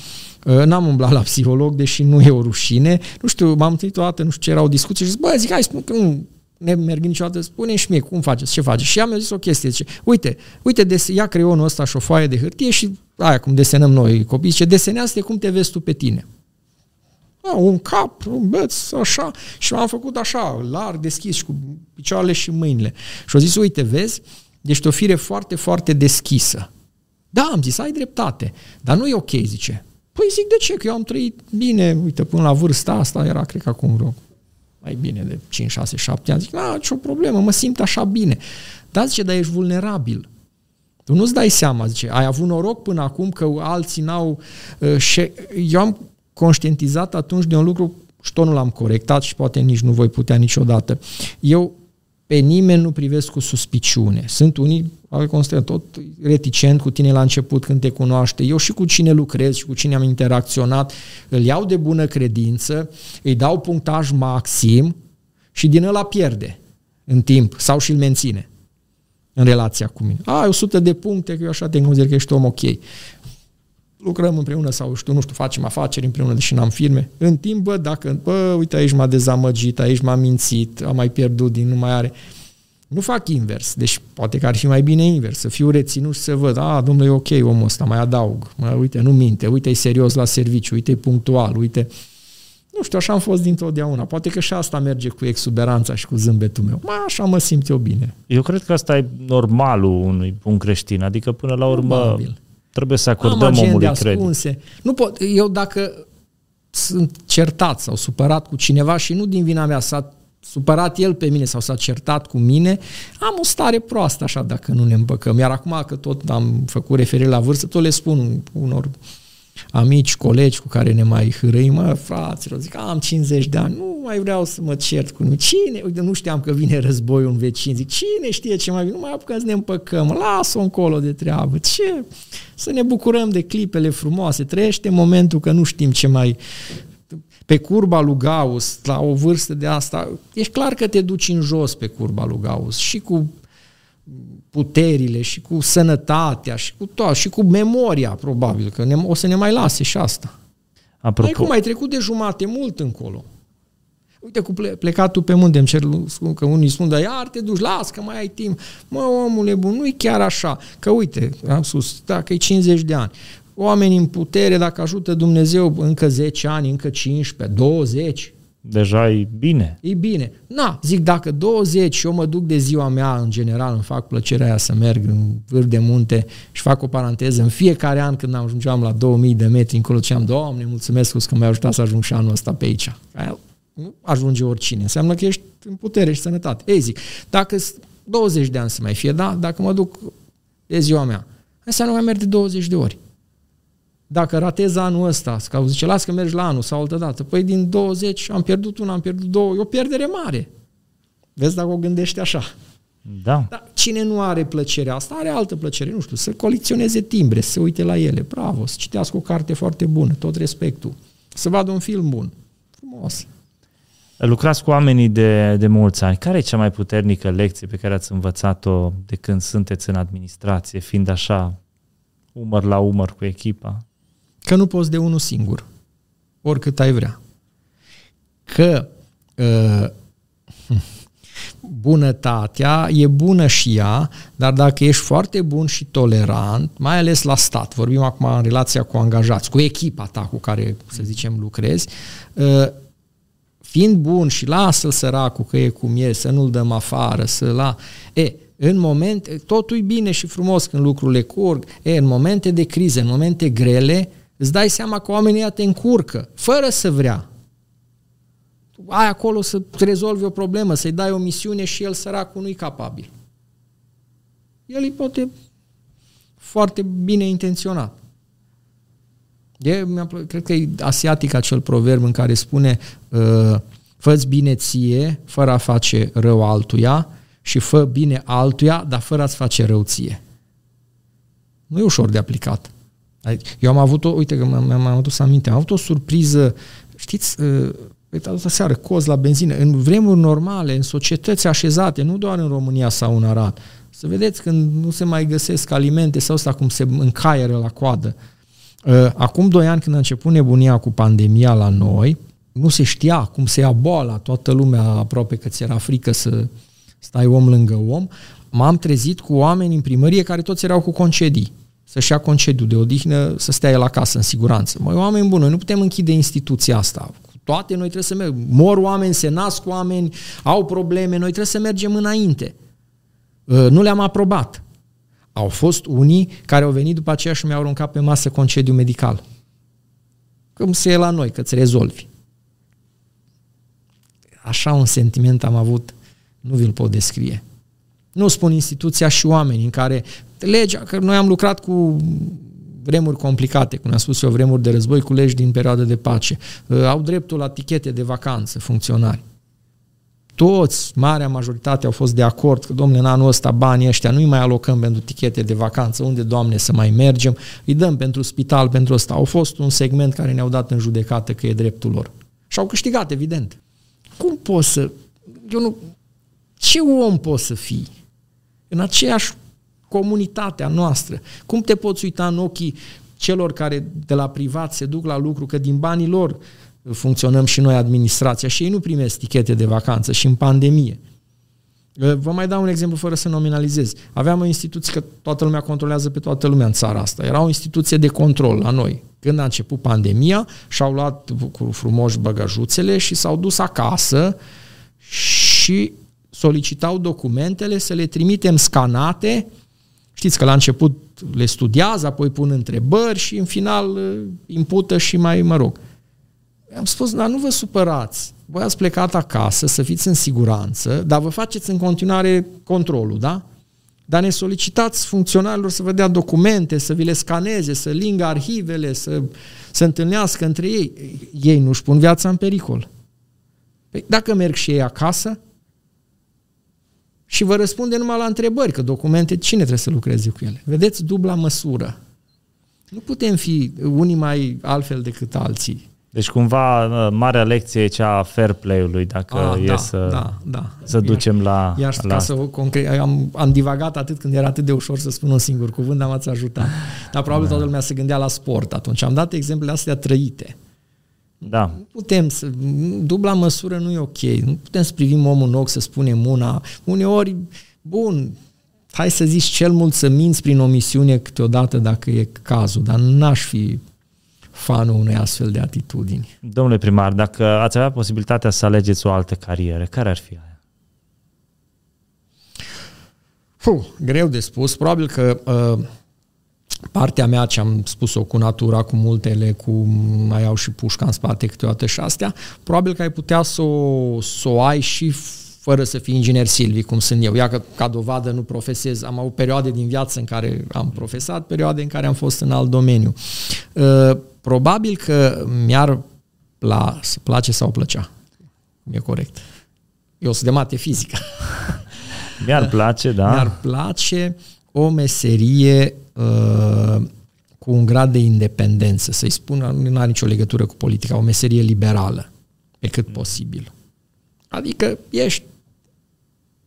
uh, N-am umblat la psiholog, deși nu e o rușine. Nu știu, m-am întâlnit o dată, nu știu ce era o discuție și zic, bă, zic, hai, spun că nu ne merg niciodată, spune și mie cum faceți, ce faceți. Și ea mi-a zis o chestie, zice, uite, uite, des, ia creionul ăsta și o foaie de hârtie și aia cum desenăm noi copii, zice, desenează-te cum te vezi tu pe tine. Da, un cap, un beț, așa. Și m-am făcut așa, larg, deschis și cu picioarele și mâinile. Și au zis, uite, vezi, ești o fire foarte, foarte deschisă. Da, am zis, ai dreptate, dar nu e ok, zice. Păi zic, de ce? Că eu am trăit bine, uite, până la vârsta asta, era, cred că acum vreo mai bine de 5, 6, 7 ani. Zic, nu, ce o problemă, mă simt așa bine. Dar zice, dar ești vulnerabil. Tu nu-ți dai seama, zice, ai avut noroc până acum că alții n-au... Uh, eu am conștientizat atunci de un lucru și tot nu l-am corectat și poate nici nu voi putea niciodată. Eu pe nimeni nu privesc cu suspiciune. Sunt unii care consideră tot reticent cu tine la început când te cunoaște. Eu și cu cine lucrez și cu cine am interacționat îl iau de bună credință, îi dau punctaj maxim și din ăla pierde în timp sau și îl menține în relația cu mine. Ai 100 de puncte, că eu așa te consider că ești om ok lucrăm împreună sau știu, nu știu, facem afaceri împreună, deși n-am firme. În timp, bă, dacă, bă, uite, aici m-a dezamăgit, aici m-a mințit, am mai pierdut din nu mai are. Nu fac invers. Deci poate că ar fi mai bine invers, să fiu reținut și să văd, a, domnule, e ok omul ăsta, mai adaug, mă, uite, nu minte, uite, e serios la serviciu, uite, e punctual, uite. Nu știu, așa am fost dintotdeauna. Poate că și asta merge cu exuberanța și cu zâmbetul meu. Mai așa mă simt eu bine. Eu cred că asta e normalul unui bun creștin. Adică, până la urmă, Probabil Trebuie să acordăm Am omului ascunse. credit. Nu pot, eu dacă sunt certat sau supărat cu cineva și nu din vina mea s-a supărat el pe mine sau s-a certat cu mine, am o stare proastă așa dacă nu ne împăcăm. Iar acum că tot am făcut referire la vârstă, tot le spun unor amici, colegi cu care ne mai hârâim, mă, fraților, zic, am 50 de ani, nu mai vreau să mă cert cu nimeni. Cine? Uite, nu știam că vine războiul în vecin. Zic, cine știe ce mai vine? Nu mai apucăm să ne împăcăm. Lasă-o încolo de treabă. Ce? Să ne bucurăm de clipele frumoase. Trăiește momentul că nu știm ce mai pe curba lui Gauss, la o vârstă de asta, ești clar că te duci în jos pe curba lui Gauss și cu puterile și cu sănătatea și cu toată, și cu memoria, probabil, că ne, o să ne mai lase și asta. Apropo... Ai cum ai trecut de jumate mult încolo. Uite, cu plecatul pe munte, îmi cer că unii spun, dar iar te duci, las că mai ai timp. Mă, omule bun, nu-i chiar așa. Că uite, am spus, dacă e 50 de ani, oameni în putere, dacă ajută Dumnezeu încă 10 ani, încă 15, 20, deja e bine. E bine. Na, zic, dacă 20 și eu mă duc de ziua mea, în general, îmi fac plăcerea aia să merg în vârf de munte și fac o paranteză, în fiecare an când ajungeam la 2000 de metri încolo, ziceam, Doamne, mulțumesc că m-ai ajutat să ajung și anul ăsta pe aici. Aia nu ajunge oricine. Înseamnă că ești în putere și sănătate. Ei zic, dacă 20 de ani să mai fie, da? Dacă mă duc de ziua mea, înseamnă mai merg de 20 de ori dacă ratez anul ăsta, că zice, las că mergi la anul sau altă dată, păi din 20 am pierdut una, am pierdut două, e o pierdere mare. Vezi dacă o gândești așa. Da. Dar cine nu are plăcerea asta, are altă plăcere, nu știu, să colecționeze timbre, să se uite la ele, bravo, să citească o carte foarte bună, tot respectul, să vadă un film bun, frumos. Lucrați cu oamenii de, de mulți ani. Care e cea mai puternică lecție pe care ați învățat-o de când sunteți în administrație, fiind așa umăr la umăr cu echipa? Că nu poți de unul singur, oricât ai vrea. Că uh, bunătatea e bună și ea, dar dacă ești foarte bun și tolerant, mai ales la stat, vorbim acum în relația cu angajați, cu echipa ta cu care, să zicem, lucrezi, uh, fiind bun și lasă-l săracul că e cum e, să nu-l dăm afară, să la... E, în momente, totul e bine și frumos când lucrurile curg, e, în momente de criză, în momente grele, îți dai seama că oamenii te încurcă, fără să vrea. Ai acolo să rezolvi o problemă, să-i dai o misiune și el săracul nu-i capabil. El îi poate foarte bine intenționat. E, cred că e asiatic acel proverb în care spune uh, fă bine ție fără a face rău altuia și fă bine altuia, dar fără a-ți face rău ție. Nu e ușor de aplicat. Eu am avut o, uite că mi-am adus aminte, am avut o surpriză, știți, uh, uite, altă seară, coz la benzină, în vremuri normale, în societăți așezate, nu doar în România sau în Arad, să vedeți când nu se mai găsesc alimente sau asta cum se încaieră la coadă. Uh, acum doi ani când a început nebunia cu pandemia la noi, nu se știa cum se ia boala, toată lumea aproape că ți era frică să stai om lângă om, m-am trezit cu oameni în primărie care toți erau cu concedii să-și ia concediu de odihnă, să stea el acasă în siguranță. Măi, oameni buni, noi nu putem închide instituția asta. Cu toate noi trebuie să mergem. Mor oameni, se nasc oameni, au probleme, noi trebuie să mergem înainte. Uh, nu le-am aprobat. Au fost unii care au venit după aceea și mi-au aruncat pe masă concediu medical. Cum se e la noi, că îți rezolvi. Așa un sentiment am avut, nu vi-l pot descrie. Nu spun instituția și oameni în care legea, că noi am lucrat cu vremuri complicate, cum am spus eu, vremuri de război cu legi din perioada de pace. Uh, au dreptul la tichete de vacanță, funcționari. Toți, marea majoritate, au fost de acord că, domnule, în anul ăsta banii ăștia nu-i mai alocăm pentru tichete de vacanță, unde, doamne, să mai mergem, îi dăm pentru spital, pentru ăsta. Au fost un segment care ne-au dat în judecată că e dreptul lor. Și au câștigat, evident. Cum poți să... Eu nu... Ce om poți să fii? În aceeași comunitatea noastră. Cum te poți uita în ochii celor care de la privat se duc la lucru, că din banii lor funcționăm și noi administrația și ei nu primesc tichete de vacanță și în pandemie. Vă mai dau un exemplu fără să nominalizez. Aveam o instituție că toată lumea controlează pe toată lumea în țara asta. Era o instituție de control la noi. Când a început pandemia, și-au luat cu frumoși băgăjuțele și s-au dus acasă și solicitau documentele să le trimitem scanate Știți că la început le studiază, apoi pun întrebări și în final uh, impută și mai, mă rog. Am spus, dar nu vă supărați. Voi ați plecat acasă să fiți în siguranță, dar vă faceți în continuare controlul, da? Dar ne solicitați funcționarilor să vă dea documente, să vi le scaneze, să lingă arhivele, să se întâlnească între ei. Ei nu-și pun viața în pericol. Păi dacă merg și ei acasă, și vă răspunde numai la întrebări, că documente, cine trebuie să lucreze cu ele? Vedeți, dubla măsură. Nu putem fi unii mai altfel decât alții. Deci cumva marea lecție e cea a fair play-ului, dacă A, e da, să, da, da. să ducem la... Iar la... ca să vă concret, am, am divagat atât când era atât de ușor să spun un singur cuvânt, dar m-ați ajutat. Dar probabil da. toată lumea se gândea la sport atunci. Am dat exemplele astea trăite. Da. Nu putem să... Dubla măsură nu e ok. Nu putem să privim omul în ochi, să spunem una. Uneori, bun, hai să zici cel mult să minți prin omisiune câteodată dacă e cazul, dar n-aș fi fanul unei astfel de atitudini. Domnule primar, dacă ați avea posibilitatea să alegeți o altă carieră, care ar fi aia? Puh, greu de spus. Probabil că uh, partea mea, ce am spus-o cu natura, cu multele, cu mai au și pușca în spate câteodată și astea, probabil că ai putea să o, să o ai și fără să fii inginer Silvi, cum sunt eu. Ia că, ca dovadă, nu profesez. Am avut perioade din viață în care am profesat, perioade în care am fost în alt domeniu. Uh, probabil că mi-ar pla, să place sau plăcea. E corect. Eu sunt de mate fizică. Mi-ar place, da. Mi-ar place o meserie uh, cu un grad de independență, să-i spun, nu are nicio legătură cu politica, o meserie liberală, pe cât mm. posibil. Adică ești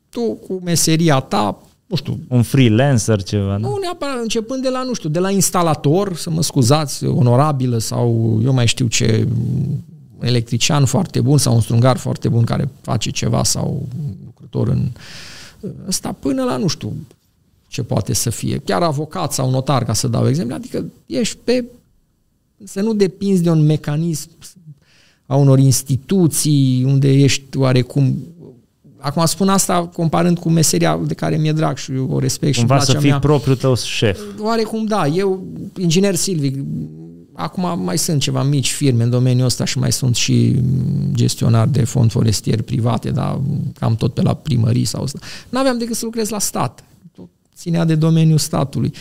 tu cu meseria ta, nu știu. Un freelancer ceva, Nu neapărat, începând de la, nu știu, de la instalator, să mă scuzați, onorabilă sau eu mai știu ce, electrician foarte bun sau un strungar foarte bun care face ceva sau lucrător în ăsta până la, nu știu, ce poate să fie. Chiar avocat sau notar, ca să dau exemplu. Adică ești pe... să nu depinzi de un mecanism a unor instituții unde ești oarecum Acum spun asta comparând cu meseria de care mi-e drag și eu o respect Cumva și să fii mea. propriul tău șef. Oarecum da, eu, inginer silvic, acum mai sunt ceva mici firme în domeniul ăsta și mai sunt și gestionar de fond forestier private, dar cam tot pe la primării sau asta. N-aveam decât să lucrez la stat. Ținea de domeniul statului.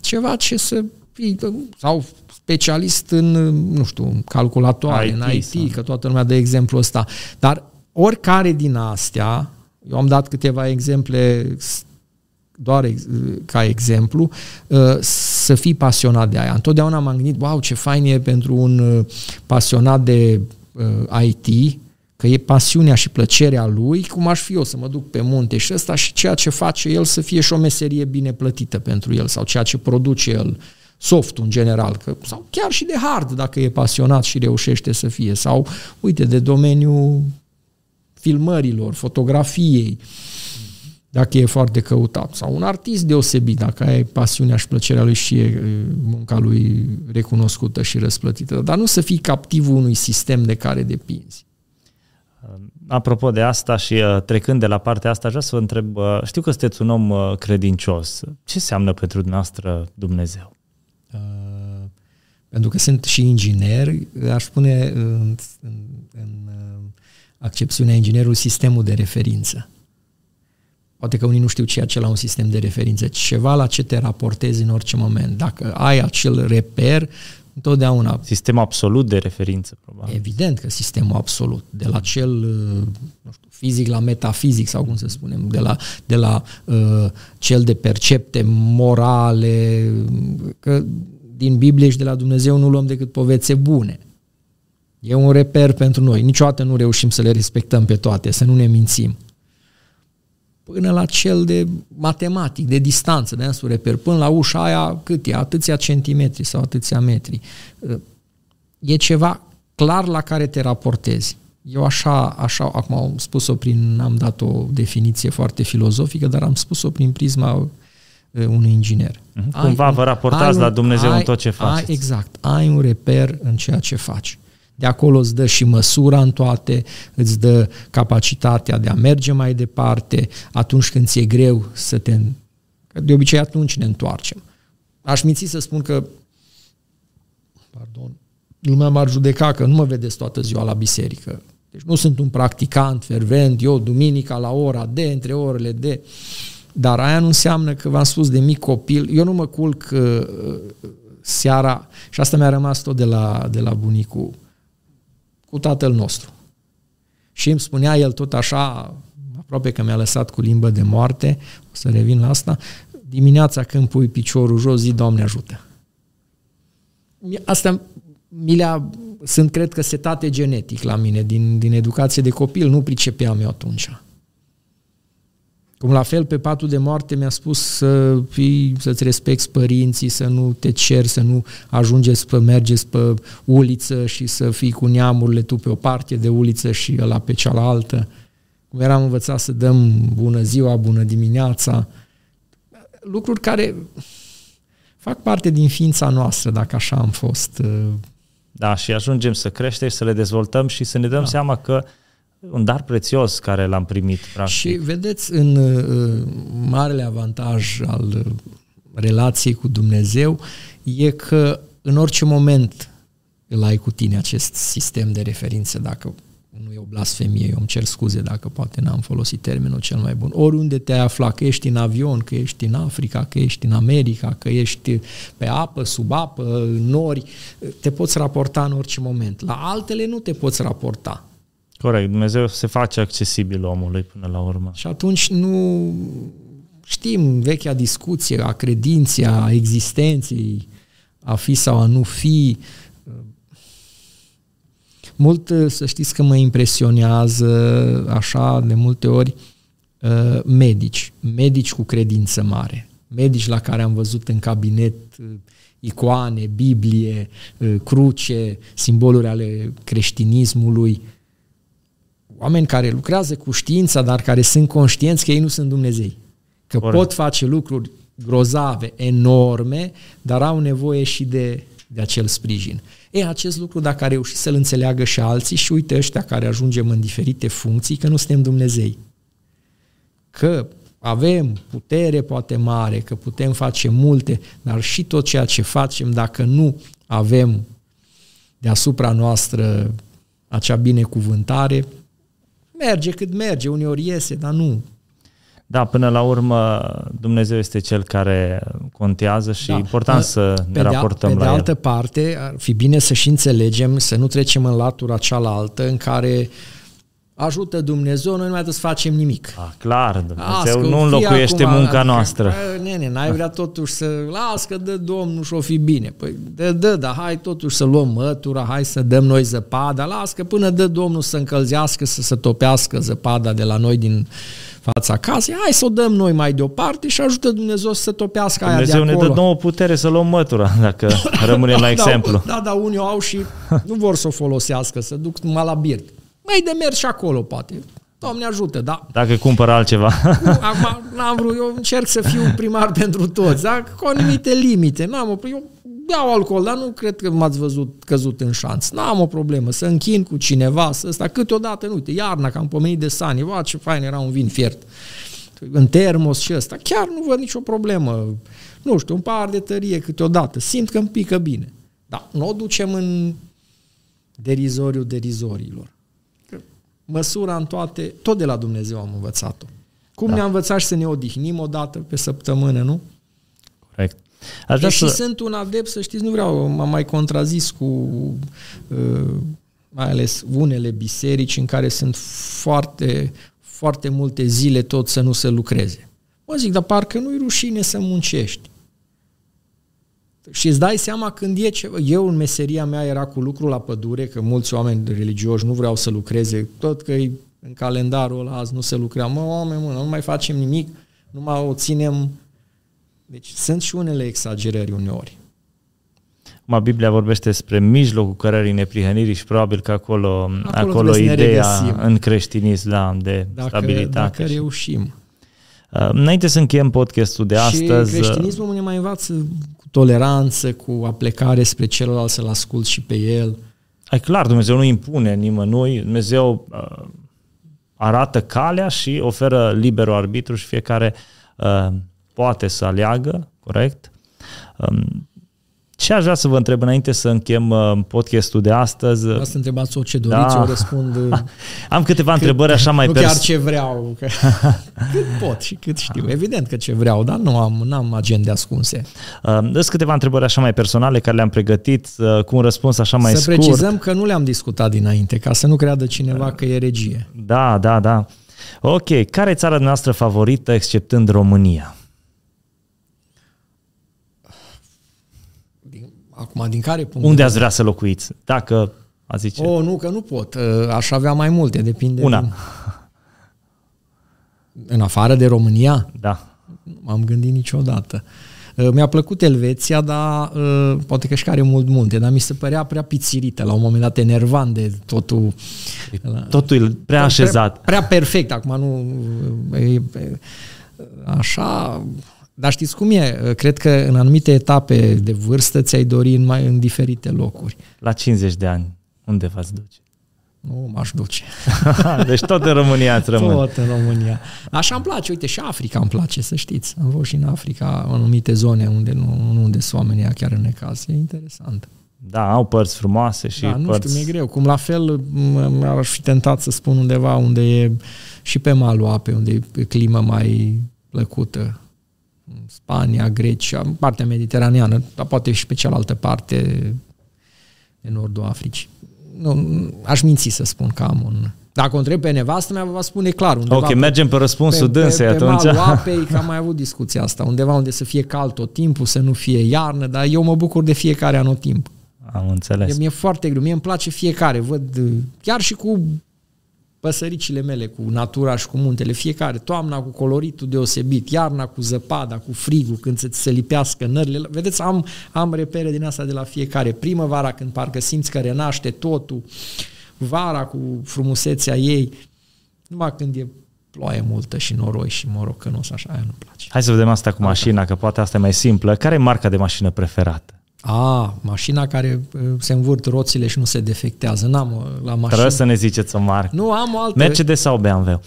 Ceva ce să fii, sau specialist în, nu știu, calculatoare, IT, în IT, sau... că toată lumea dă exemplu ăsta. Dar oricare din astea, eu am dat câteva exemple doar ca exemplu, uh, să fii pasionat de aia. Întotdeauna m-am gândit, wow, ce fain e pentru un uh, pasionat de uh, IT, că e pasiunea și plăcerea lui, cum aș fi eu să mă duc pe munte și ăsta și ceea ce face el să fie și o meserie bine plătită pentru el sau ceea ce produce el soft în general, că, sau chiar și de hard dacă e pasionat și reușește să fie, sau uite, de domeniul filmărilor, fotografiei, dacă e foarte căutat, sau un artist deosebit, dacă ai pasiunea și plăcerea lui și e munca lui recunoscută și răsplătită, dar nu să fii captivul unui sistem de care depinzi. Apropo de asta și uh, trecând de la partea asta, aș vrea să vă întreb, uh, știu că sunteți un om uh, credincios. Ce înseamnă pentru dumneavoastră Dumnezeu? Uh, pentru că sunt și inginer, aș spune în, în, în accepțiunea inginerului sistemul de referință. Poate că unii nu știu ceea ce la un sistem de referință, ceva la ce te raportezi în orice moment. Dacă ai acel reper, întotdeauna... Sistem absolut de referință, probabil. Evident că sistemul absolut. De la cel nu știu, fizic la metafizic, sau cum să spunem, de la, de la uh, cel de percepte morale, că din Biblie și de la Dumnezeu nu luăm decât povețe bune. E un reper pentru noi. Niciodată nu reușim să le respectăm pe toate, să nu ne mințim. Până la cel de matematic, de distanță, de însuși reper, până la ușa aia, cât e? Atâția centimetri sau atâția metri. E ceva clar la care te raportezi. Eu așa, așa acum am spus-o prin, am dat o definiție foarte filozofică, dar am spus-o prin prisma unui inginer. Uh-huh. Cumva ai, vă raportați la Dumnezeu ai, în tot ce faceți. Ai, exact. Ai un reper în ceea ce faci. De acolo îți dă și măsura în toate, îți dă capacitatea de a merge mai departe, atunci când ți-e greu să te... De obicei atunci ne întoarcem. Aș minți să spun că pardon, lumea m-ar judeca că nu mă vedeți toată ziua la biserică. Deci nu sunt un practicant fervent, eu duminica la ora de, între orele de... Dar aia nu înseamnă că v-am spus de mic copil, eu nu mă culc uh, seara, și asta mi-a rămas tot de la, de la bunicul, cu tatăl nostru. Și îmi spunea el tot așa, aproape că mi-a lăsat cu limbă de moarte, o să revin la asta, dimineața când pui piciorul jos, zi, Doamne ajută. Asta mi le sunt, cred că, setate genetic la mine, din, din educație de copil, nu pricepeam eu atunci. Cum la fel pe patul de moarte mi-a spus să fii, să-ți respecti părinții, să nu te ceri, să nu ajungeți pe, mergeți pe uliță și să fii cu neamurile tu pe o parte de uliță și ăla pe cealaltă. Cum eram învățat să dăm bună ziua, bună dimineața. Lucruri care fac parte din ființa noastră, dacă așa am fost uh, Da, și ajungem să creștem, să le dezvoltăm și să ne dăm da. seama că un dar prețios care l-am primit. Practic. Și vedeți, în uh, marele avantaj al uh, relației cu Dumnezeu e că în orice moment îl ai cu tine acest sistem de referință, dacă nu e o blasfemie, eu îmi cer scuze dacă poate n-am folosit termenul cel mai bun. Oriunde te afla, că ești în avion, că ești în Africa, că ești în America, că ești pe apă, sub apă, în nori, te poți raporta în orice moment. La altele nu te poți raporta. Corect, Dumnezeu se face accesibil omului până la urmă. Și atunci nu știm vechea discuție a credinței, a existenței, a fi sau a nu fi, mult să știți că mă impresionează așa de multe ori uh, medici, medici cu credință mare, medici la care am văzut în cabinet uh, icoane, Biblie, uh, cruce, simboluri ale creștinismului, oameni care lucrează cu știința, dar care sunt conștienți că ei nu sunt Dumnezei. Că Corect. pot face lucruri grozave, enorme, dar au nevoie și de, de acel sprijin. E, acest lucru, dacă a reușit să-l înțeleagă și alții, și uite ăștia care ajungem în diferite funcții, că nu suntem Dumnezei. Că avem putere poate mare, că putem face multe, dar și tot ceea ce facem, dacă nu avem deasupra noastră acea binecuvântare, merge cât merge, uneori iese, dar nu da, până la urmă Dumnezeu este cel care contează și da. e important să pe ne de, raportăm pe la de altă el. parte, ar fi bine să și înțelegem, să nu trecem în latura cealaltă în care ajută Dumnezeu, noi nu mai trebuie să facem nimic. Ah, clar, Dumnezeu Ască, nu înlocuiește acum, munca noastră. Nene, n-ai vrea totuși să... Las că dă Domnul și o fi bine. Păi dă, dă, dar hai totuși să luăm mătura, hai să dăm noi zăpada, las că până dă Domnul să încălzească, să se topească zăpada de la noi din fața casei, hai să o dăm noi mai deoparte și ajută Dumnezeu să se topească Dumnezeu aia de acolo. ne dă nouă putere să luăm mătura, dacă rămânem la exemplu. Da, da, unii au și nu vor să o folosească, să duc numai la birt. Mai de mers și acolo, poate. Doamne ajută, da. Dacă cumpără altceva. acum n-am vrut, eu încerc să fiu primar pentru toți, da? cu anumite limite. N-am o, eu beau alcool, dar nu cred că m-ați văzut căzut în șanț. N-am o problemă să închin cu cineva, să ăsta câteodată, nu, uite, iarna, că am pomenit de sani, va, ce fain era un vin fiert. În termos și ăsta, chiar nu văd nicio problemă. Nu știu, un par de tărie câteodată, simt că îmi pică bine. Dar nu o ducem în derizoriu derizorilor. Măsura în toate, tot de la Dumnezeu am învățat-o. Cum da. ne-a învățat și să ne odihnim o dată pe săptămână, nu? Corect. Aș Deși să... sunt un adept, să știți, nu vreau, m-am mai contrazis cu uh, mai ales unele biserici în care sunt foarte, foarte multe zile tot să nu se lucreze. Mă zic, dar parcă nu-i rușine să muncești. Și îți dai seama când e ceva. Eu în meseria mea era cu lucru la pădure, că mulți oameni religioși nu vreau să lucreze, tot că în calendarul ăla azi nu se lucrea. Mă, oameni, mă, nu mai facem nimic, nu mai o ținem deci sunt și unele exagerări uneori. Ma Biblia vorbește despre mijlocul cărării neprihănirii și probabil că acolo, acolo, acolo ideea în creștinism da, de dacă, stabilitate. Dacă și... reușim. Uh, înainte să încheiem podcastul de și astăzi... Și uh, creștinismul ne mai învață cu toleranță, cu aplecare spre celălalt, să-l ascult și pe el. Ai clar, Dumnezeu nu impune nimănui, Dumnezeu uh, arată calea și oferă liberul arbitru și fiecare uh, poate să aleagă, corect? Um, ce aș vrea să vă întreb înainte să închem uh, podcastul de astăzi? Vreau să întrebați orice doriți, da. eu răspund... Uh, Am câteva cât, întrebări așa mai... Nu pers- chiar ce vreau, că, cât pot și cât știu. Evident că ce vreau, dar nu am n-am agende ascunse. Uh, sunt câteva întrebări așa mai personale care le-am pregătit uh, cu un răspuns așa mai să scurt. Să precizăm că nu le-am discutat dinainte, ca să nu creadă cineva că e regie. Da, da, da. Ok, care e țara noastră favorită exceptând România? Acum, din care punct? Unde ați vrea să locuiți? Dacă a zice. O, nu, că nu pot. Ă, aș avea mai multe, depinde. Una. Din... În afară de România? Da. Nu m-am gândit niciodată. Ă, mi-a plăcut Elveția, dar ă, poate că și care mult multe, dar mi se părea prea pițirită, la un moment dat enervant de totul. Totul prea așezat. Prea, prea perfect, acum nu... Așa, Dar știți cum e? Cred că în anumite etape de vârstă ți-ai dori în, mai, în diferite locuri. La 50 de ani, unde v-ați duce? Nu m-aș duce. deci tot în România ați rămân. Tot în România. Așa îmi place, uite, și Africa îmi place, să știți. Am fost și în Africa, în anumite zone unde nu, nu unde sunt oamenii chiar în necaz. E interesant. Da, au părți frumoase și da, nu părți... știu, mi-e greu. Cum la fel m-aș fi tentat să spun undeva unde e și pe malul apei, unde e climă mai plăcută. Spania, Grecia, partea mediteraneană, dar poate și pe cealaltă parte de nordul Africii. Nu, aș minți să spun că am un... Dacă o întreb pe nevastă mea, va spune clar. Undeva ok, mergem pe răspunsul pe, dânsei pe, pe atunci. Pe apei, că am mai avut discuția asta. Undeva unde să fie cald tot timpul, să nu fie iarnă, dar eu mă bucur de fiecare anotimp. Am înțeles. Mi-e foarte greu. Mie îmi place fiecare. Văd chiar și cu păsăricile mele, cu natura și cu muntele, fiecare, toamna cu coloritul deosebit, iarna cu zăpada, cu frigul, când se, se lipească nările. Vedeți, am, am repere din asta de la fiecare. Primăvara, când parcă simți că renaște totul, vara cu frumusețea ei, numai când e ploaie multă și noroi și morocănos, așa, aia nu-mi place. Hai să vedem asta cu mașina, că poate asta e mai simplă. Care e marca de mașină preferată? A, mașina care uh, se învârt roțile și nu se defectează. N-am uh, la mașină. Trebuie să ne ziceți o marcă. Nu, am o altă. Mercedes sau BMW?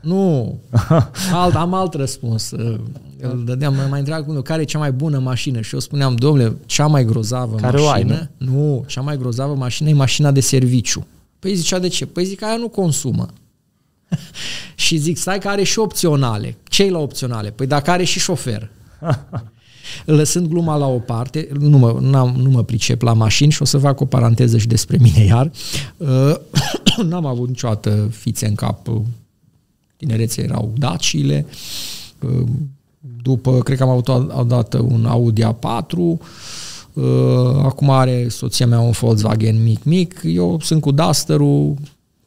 Nu, alt, am alt răspuns. Uh, îl dădeam, mai întreabă cu care e cea mai bună mașină și eu spuneam, domnule, cea mai grozavă care mașină, ai, nu? nu, cea mai grozavă mașină e mașina de serviciu. Păi zicea, de ce? Păi zic că aia nu consumă. și zic, stai că are și opționale. ce la opționale? Păi dacă are și șofer. Lăsând gluma la o parte, nu mă, n-am, nu mă pricep la mașini și o să fac o paranteză și despre mine iar. Uh, n-am avut niciodată fițe în cap. Tinerețe erau dacile. Uh, după, cred că am avut odată un Audi A4. Uh, acum are soția mea un Volkswagen mic-mic. Eu sunt cu Duster-ul,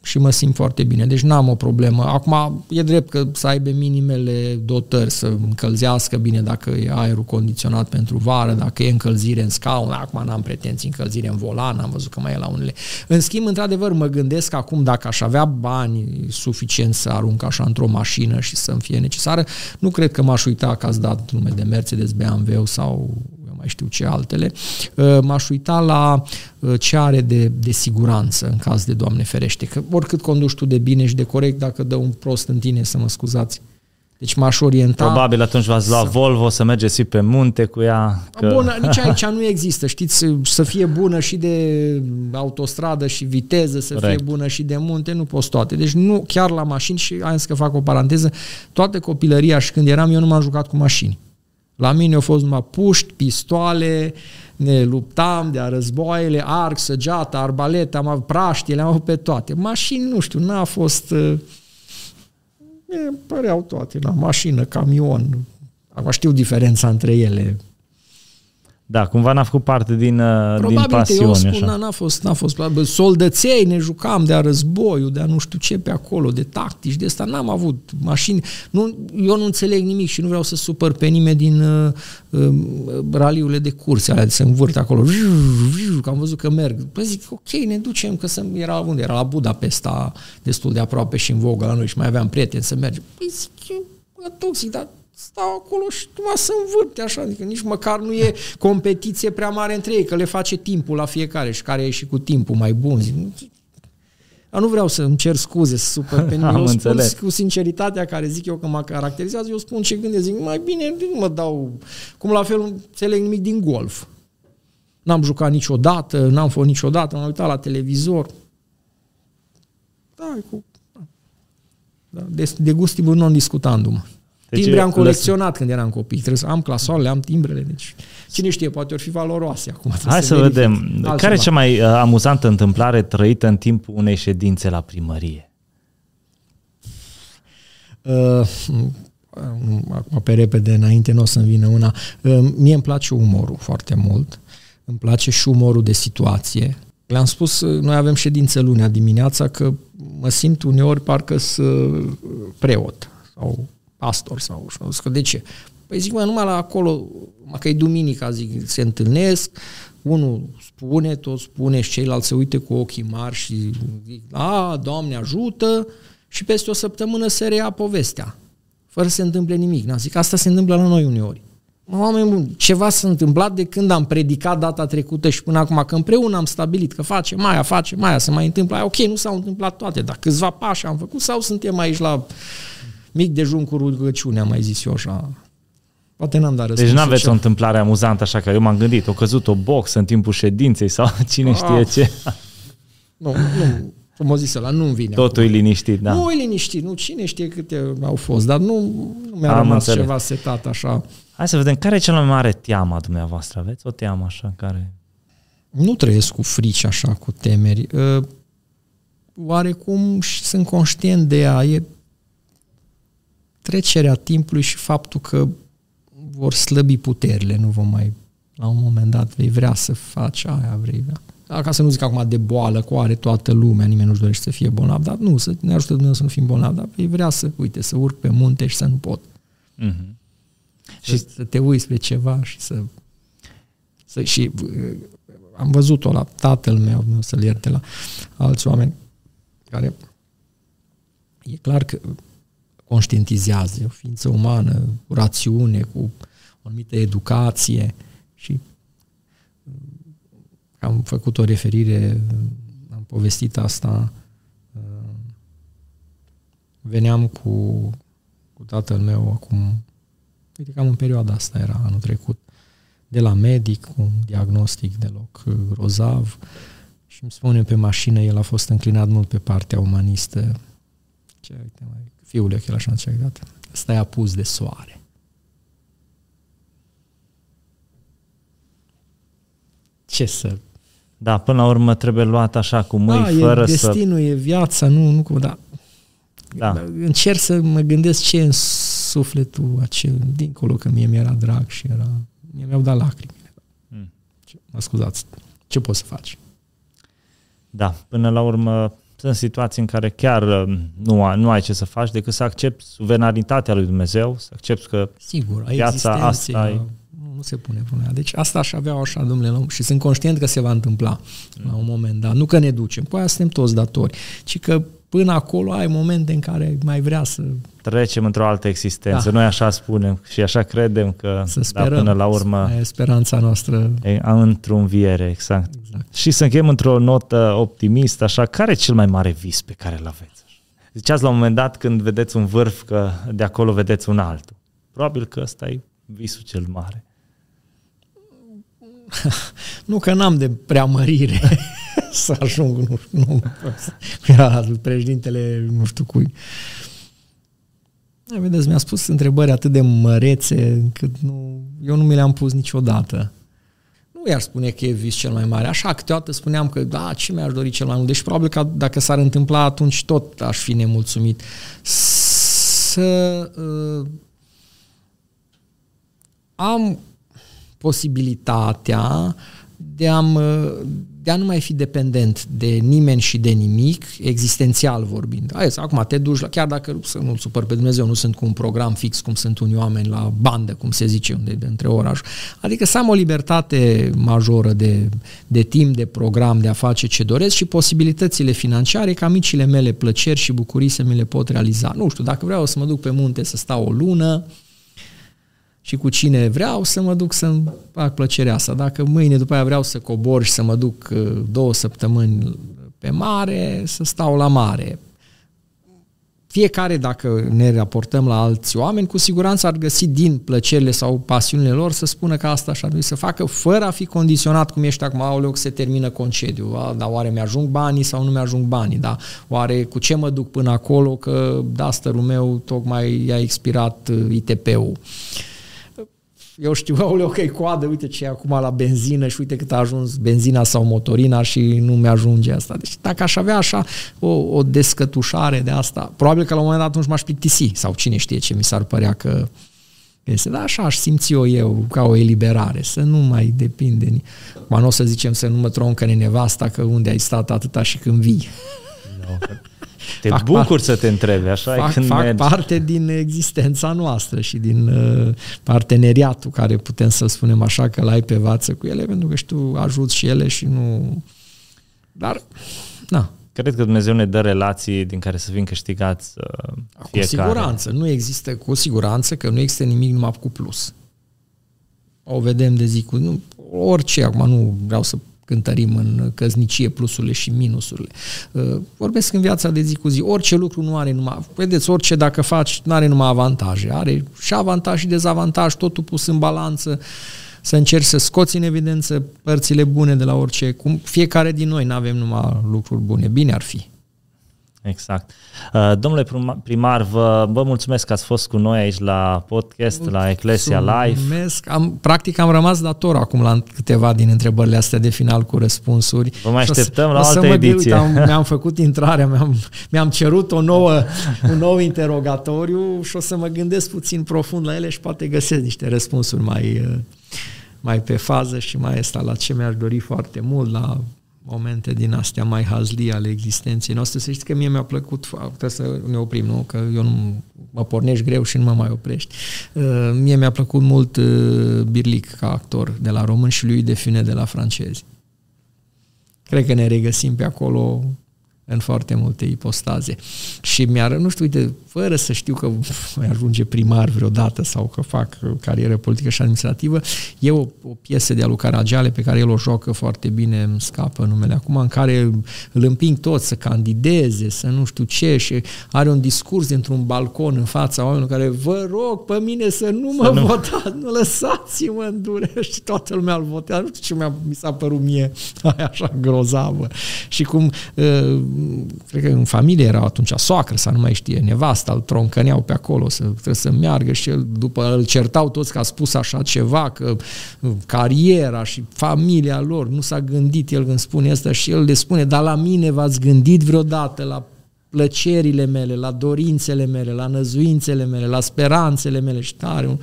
și mă simt foarte bine. Deci n-am o problemă. Acum e drept că să aibă minimele dotări, să încălzească bine dacă e aerul condiționat pentru vară, dacă e încălzire în scaun, acum n-am pretenții încălzire în volan, am văzut că mai e la unele. În schimb, într-adevăr, mă gândesc acum dacă aș avea bani suficient să arunc așa într-o mașină și să-mi fie necesară, nu cred că m-aș uita că ați dat nume de Mercedes, BMW sau mai știu ce altele, uh, m-aș uita la uh, ce are de, de siguranță în caz de Doamne ferește. Că oricât conduci tu de bine și de corect, dacă dă un prost în tine, să mă scuzați, deci m-aș orienta... Probabil atunci v-ați lua să... Volvo să mergeți și pe munte cu ea. Că... Bună, nici aici nu există, știți, să fie bună și de autostradă și viteză, să Correct. fie bună și de munte, nu poți toate. Deci nu, chiar la mașini și am să fac o paranteză, toată copilăria și când eram eu nu m-am jucat cu mașini. La mine au fost numai puști, pistoale, ne luptam de-a războaiele, arc, săgeată, arbalete, am avut praștie, le-am avut pe toate. Mașini, nu știu, n-a fost... Uh, e, păreau toate, la mașină, camion. Acum știu diferența între ele. Da, cumva n-a făcut parte din, uh, Probabil din pasiune. Probabil eu spun, n-a fost, n-a fost. Soldăței, ne jucam de-a războiul, de-a nu știu ce pe acolo, de tactici, de asta n-am avut mașini. Nu, eu nu înțeleg nimic și nu vreau să supăr pe nimeni din uh, uh, raliurile de curse, alea de se învârt acolo. Că am văzut că merg. Păi zic, ok, ne ducem, că să, era unde? Era la Budapesta, destul de aproape și în vogă la noi și mai aveam prieteni să mergem. Păi zic, e toxic, dar stau acolo și numai să învârte așa, adică nici măcar nu e competiție prea mare între ei, că le face timpul la fiecare și care e și cu timpul mai bun. Zic, dar nu vreau să îmi cer scuze, să supăr pe nimeni. Eu spun cu sinceritatea care zic eu că mă caracterizează, eu spun ce gândesc. Zic, mai bine nu mă dau... Cum la fel nu înțeleg nimic din golf. N-am jucat niciodată, n-am fost niciodată, m-am uitat la televizor. Da, cu... Da, de, de gustibus non discutandum. Deci Timbre am colecționat lăs... când eram copii. Trebuie să am clasoarele, am timbrele. Deci, cine știe, poate or fi valoroase acum. Hai să, să vedem. Altceva. Care e cea mai uh, amuzantă întâmplare trăită în timpul unei ședințe la primărie? Uh, acum pe repede, înainte nu o să-mi vină una. Uh, mie îmi place umorul foarte mult. Îmi place și umorul de situație. Le-am spus, uh, noi avem ședințe lunea dimineața, că mă simt uneori parcă să preot sau pastor sau așa. de ce? Păi zic, mă, numai la acolo, mă, că e duminica, zic, se întâlnesc, unul spune, tot spune și ceilalți se uite cu ochii mari și zic, a, Doamne ajută, și peste o săptămână se reia povestea. fără să se întâmple nimic. N-am zic, asta se întâmplă la noi uneori. Oameni buni, ceva s-a întâmplat de când am predicat data trecută și până acum, că împreună am stabilit că face Maia, face Maia, se mai întâmplă. Ok, nu s-au întâmplat toate, dar câțiva pași am făcut sau suntem aici la mic dejun cu rugăciune, am mai zis eu așa. Poate n-am dat Deci nu aveți o întâmplare amuzantă așa, că eu m-am gândit, o căzut o box în timpul ședinței sau cine ah. știe ce. Nu, nu, cum o zis ăla, nu-mi vine. Totul acum. e liniștit, da. Nu e liniștit, nu, cine știe câte au fost, dar nu, nu mi-a Am rămas înțeles. ceva setat așa. Hai să vedem, care e cea mai mare teamă a dumneavoastră? Aveți o teamă așa care... Nu trăiesc cu frici așa, cu temeri. Uh, oarecum și sunt conștient de ea. E trecerea timpului și faptul că vor slăbi puterile, nu vom mai, la un moment dat, vei vrea să faci aia, vrei vrea. Ca să nu zic acum de boală, cu are toată lumea, nimeni nu-și dorește să fie bolnav, dar nu, să ne ajută Dumnezeu să nu fim bolnavi, dar vei vrea să, uite, să urc pe munte și să nu pot. Mm-hmm. Și să te uiți pe ceva și să... să și uh, am văzut-o la tatăl meu, nu să-l ierte la alți oameni care e clar că conștientizează, e o ființă umană, cu rațiune, cu o anumită educație și am făcut o referire, am povestit asta, veneam cu, cu tatăl meu acum, uite cam în perioada asta era anul trecut, de la medic, cu un diagnostic deloc grozav și îmi spune pe mașină, el a fost înclinat mult pe partea umanistă. Ce, uite, mai, fiule, că el așa ce gata. Ăsta e apus de soare. Ce să da, până la urmă trebuie luat așa cu mâini, da, fără e destinul, să... e viața, nu, nu cum, da. da. Încerc să mă gândesc ce în sufletul acel, dincolo că mie mi-era drag și era, mie mi-au dat lacrimi. Hmm. Mă scuzați, ce poți să faci? Da, până la urmă sunt situații în care chiar uh, nu, nu ai ce să faci decât să accepti suveranitatea lui Dumnezeu, să accepti că Sigur, viața asta e se pune problema. Deci asta aș avea așa, domnule, și sunt conștient că se va întâmpla mm. la un moment dat. Nu că ne ducem, cu aia suntem toți datori, ci că până acolo ai momente în care mai vrea să... Trecem într-o altă existență. Da. Noi așa spunem și așa credem că să sperăm, da, până la urmă... E speranța noastră. E, într-o înviere, exact. exact. Și să încheiem într-o notă optimistă, așa, care e cel mai mare vis pe care îl aveți? Ziceați la un moment dat când vedeți un vârf că de acolo vedeți un altul. Probabil că ăsta e visul cel mare. nu că n-am de preamărire să ajung, nu știu, nu, era președintele nu știu cui. Vedeți, mi-a spus întrebări atât de mărețe încât nu, eu nu mi le-am pus niciodată. Nu i-ar spune că e vis cel mai mare. Așa, câteodată spuneam că, da, ce mi-aș dori cel mai mult? Deci probabil că dacă s-ar întâmpla, atunci tot aș fi nemulțumit. Să uh, am posibilitatea de a, de a nu mai fi dependent de nimeni și de nimic, existențial vorbind. Hai, acum te duci, la, chiar dacă să nu supăr pe Dumnezeu, nu sunt cu un program fix cum sunt unii oameni la bandă, cum se zice, unde de între oraș. Adică să am o libertate majoră de, de timp, de program, de a face ce doresc și posibilitățile financiare ca micile mele plăceri și bucurii să mi le pot realiza. Nu știu, dacă vreau să mă duc pe munte să stau o lună, și cu cine vreau să mă duc să-mi fac plăcerea asta. Dacă mâine după aia vreau să cobor și să mă duc uh, două săptămâni pe mare, să stau la mare. Fiecare, dacă ne raportăm la alți oameni, cu siguranță ar găsi din plăcerile sau pasiunile lor să spună că asta și-ar trebui să facă, fără a fi condiționat cum ești acum, aoleu, se termină concediu, a, dar oare mi-ajung banii sau nu mi-ajung banii, da? Oare cu ce mă duc până acolo, că da, stărul meu tocmai i-a expirat uh, ITP-ul. Uh, eu știu, aoleu, că e coadă, uite ce e acum la benzină și uite cât a ajuns benzina sau motorina și nu mi-ajunge asta. Deci dacă aș avea așa o, o descătușare de asta, probabil că la un moment dat atunci m-aș plictisi sau cine știe ce mi s-ar părea că este. Dar așa aș simți eu, eu ca o eliberare, să nu mai depinde. Mă nu o să zicem să nu mă troncă nevasta că unde ai stat atâta și când vii. No. Te fac bucur part, să te întrebi, așa fac, când fac mergi. parte din existența noastră și din uh, parteneriatul care putem să spunem așa că l-ai pe vață cu ele, pentru că și tu ajuți și ele și nu... Dar, na, cred că Dumnezeu ne dă relații din care să fim câștigați uh, fiecare. Cu siguranță, nu există, cu siguranță că nu există nimic numai cu plus. O vedem de zi cu... Nu, orice, acum nu vreau să cântărim în căznicie plusurile și minusurile. Uh, vorbesc în viața de zi cu zi. Orice lucru nu are numai... Vedeți, orice dacă faci, nu are numai avantaje. Are și avantaj și dezavantaj, totul pus în balanță să încerci să scoți în evidență părțile bune de la orice. Cum fiecare din noi nu avem numai lucruri bune. Bine ar fi. Exact. Uh, domnule primar, vă, vă mulțumesc că ați fost cu noi aici la podcast, la Eclesia Live. Mulțumesc. Am, practic am rămas dator acum la câteva din întrebările astea de final cu răspunsuri. Vă mai așteptăm la o altă ediție. Uite, am, mi-am făcut intrarea, mi-am, mi-am cerut o nouă, un nou interogatoriu și o să mă gândesc puțin profund la ele și poate găsesc niște răspunsuri mai, uh, mai pe fază și mai asta la ce mi-aș dori foarte mult, la momente din astea mai hazlii ale existenței noastre. Să știți că mie mi-a plăcut, trebuie să ne oprim, nu? Că eu nu mă pornești greu și nu mă mai oprești. Uh, mie mi-a plăcut mult uh, Birlic ca actor de la român și lui Define de la francezi. Cred că ne regăsim pe acolo în foarte multe ipostaze. Și mi-ar, nu știu, uite, fără să știu că voi ajunge primar vreodată sau că fac carieră politică și administrativă, e o, o piesă de Alu Caragiale pe care el o joacă foarte bine, îmi scapă numele acum, în care îl împing toți să candideze, să nu știu ce și are un discurs într-un balcon în fața oamenilor care vă rog pe mine să nu mă să nu. votați, nu lăsați-mă în durere și toată lumea îl votează. Nu știu ce mi-a, mi s-a părut mie aia așa grozavă. Și cum uh, cred că în familie era atunci soacră sau nu mai știe, nevasta, îl troncăneau pe acolo, să, trebuie să meargă și el, după îl certau toți că a spus așa ceva, că cariera și familia lor, nu s-a gândit el când spune asta și el le spune, dar la mine v-ați gândit vreodată la plăcerile mele, la dorințele mele, la năzuințele mele, la speranțele mele și tare. Un,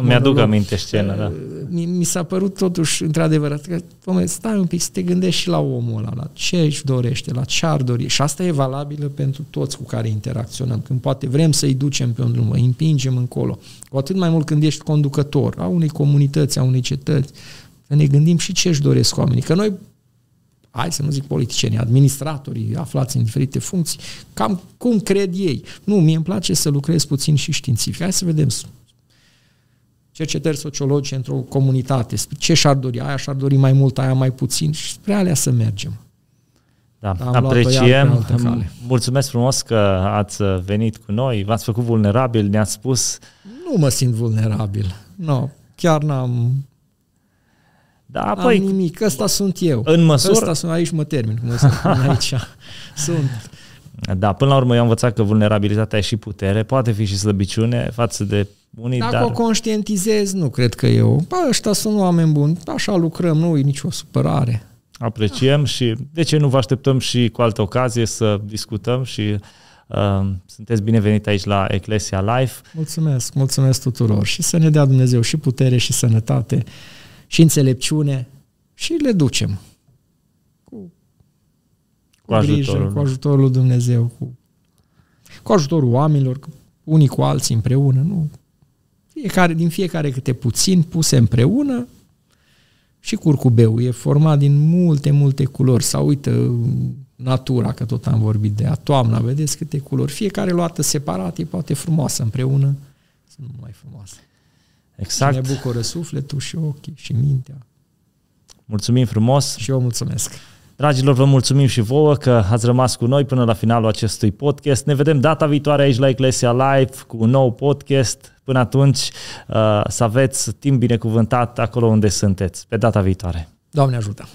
Mi-aduc aminte scena, da. Mi, mi s-a părut totuși, într-adevăr, că, domnule, stai un pic să te gândești și la omul ăla, la ce își dorește, la ce ar dori. Și asta e valabilă pentru toți cu care interacționăm. Când poate vrem să-i ducem pe un drum, îi împingem încolo. Cu atât mai mult când ești conducător a unei comunități, a unei cetăți, să ne gândim și ce își doresc oamenii. Că noi hai să nu zic politicienii, administratorii aflați în diferite funcții, cam cum cred ei. Nu, mie îmi place să lucrez puțin și științific. Hai să vedem cercetări sociologice într-o comunitate, ce și-ar dori, aia și-ar dori mai mult, aia mai puțin și spre alea să mergem. Da, Am apreciem. Mulțumesc frumos că ați venit cu noi, v-ați făcut vulnerabil, ne-ați spus... Nu mă simt vulnerabil. Nu, no, chiar n-am da, apoi, Am nimic, ăsta sunt eu. În măsură... Ăsta sunt, aici mă termin, cum spun aici. sunt. Da, până la urmă eu am învățat că vulnerabilitatea e și putere, poate fi și slăbiciune față de unii, Dacă dar... o conștientizez, nu cred că eu. Bă, ăștia sunt oameni buni, așa lucrăm, nu e nicio supărare. Apreciem ah. și de ce nu vă așteptăm și cu altă ocazie să discutăm și uh, sunteți binevenit aici la Eclesia Life. Mulțumesc, mulțumesc tuturor și să ne dea Dumnezeu și putere și sănătate și înțelepciune și le ducem cu, cu, cu grijă, ajutorul. cu ajutorul lui Dumnezeu, cu, cu ajutorul oamenilor, unii cu alții împreună, nu? Fiecare, din fiecare câte puțin puse împreună și curcubeu e format din multe, multe culori. Sau uită natura, că tot am vorbit de ea, toamna, vedeți câte culori. Fiecare luată separat e poate frumoasă, împreună sunt mai frumoase. Exact. Și ne bucură sufletul și ochii și mintea. Mulțumim frumos. Și eu mulțumesc. Dragilor, vă mulțumim și vouă că ați rămas cu noi până la finalul acestui podcast. Ne vedem data viitoare aici la Eclesia Live cu un nou podcast. Până atunci, uh, să aveți timp binecuvântat acolo unde sunteți. Pe data viitoare. Doamne ajută!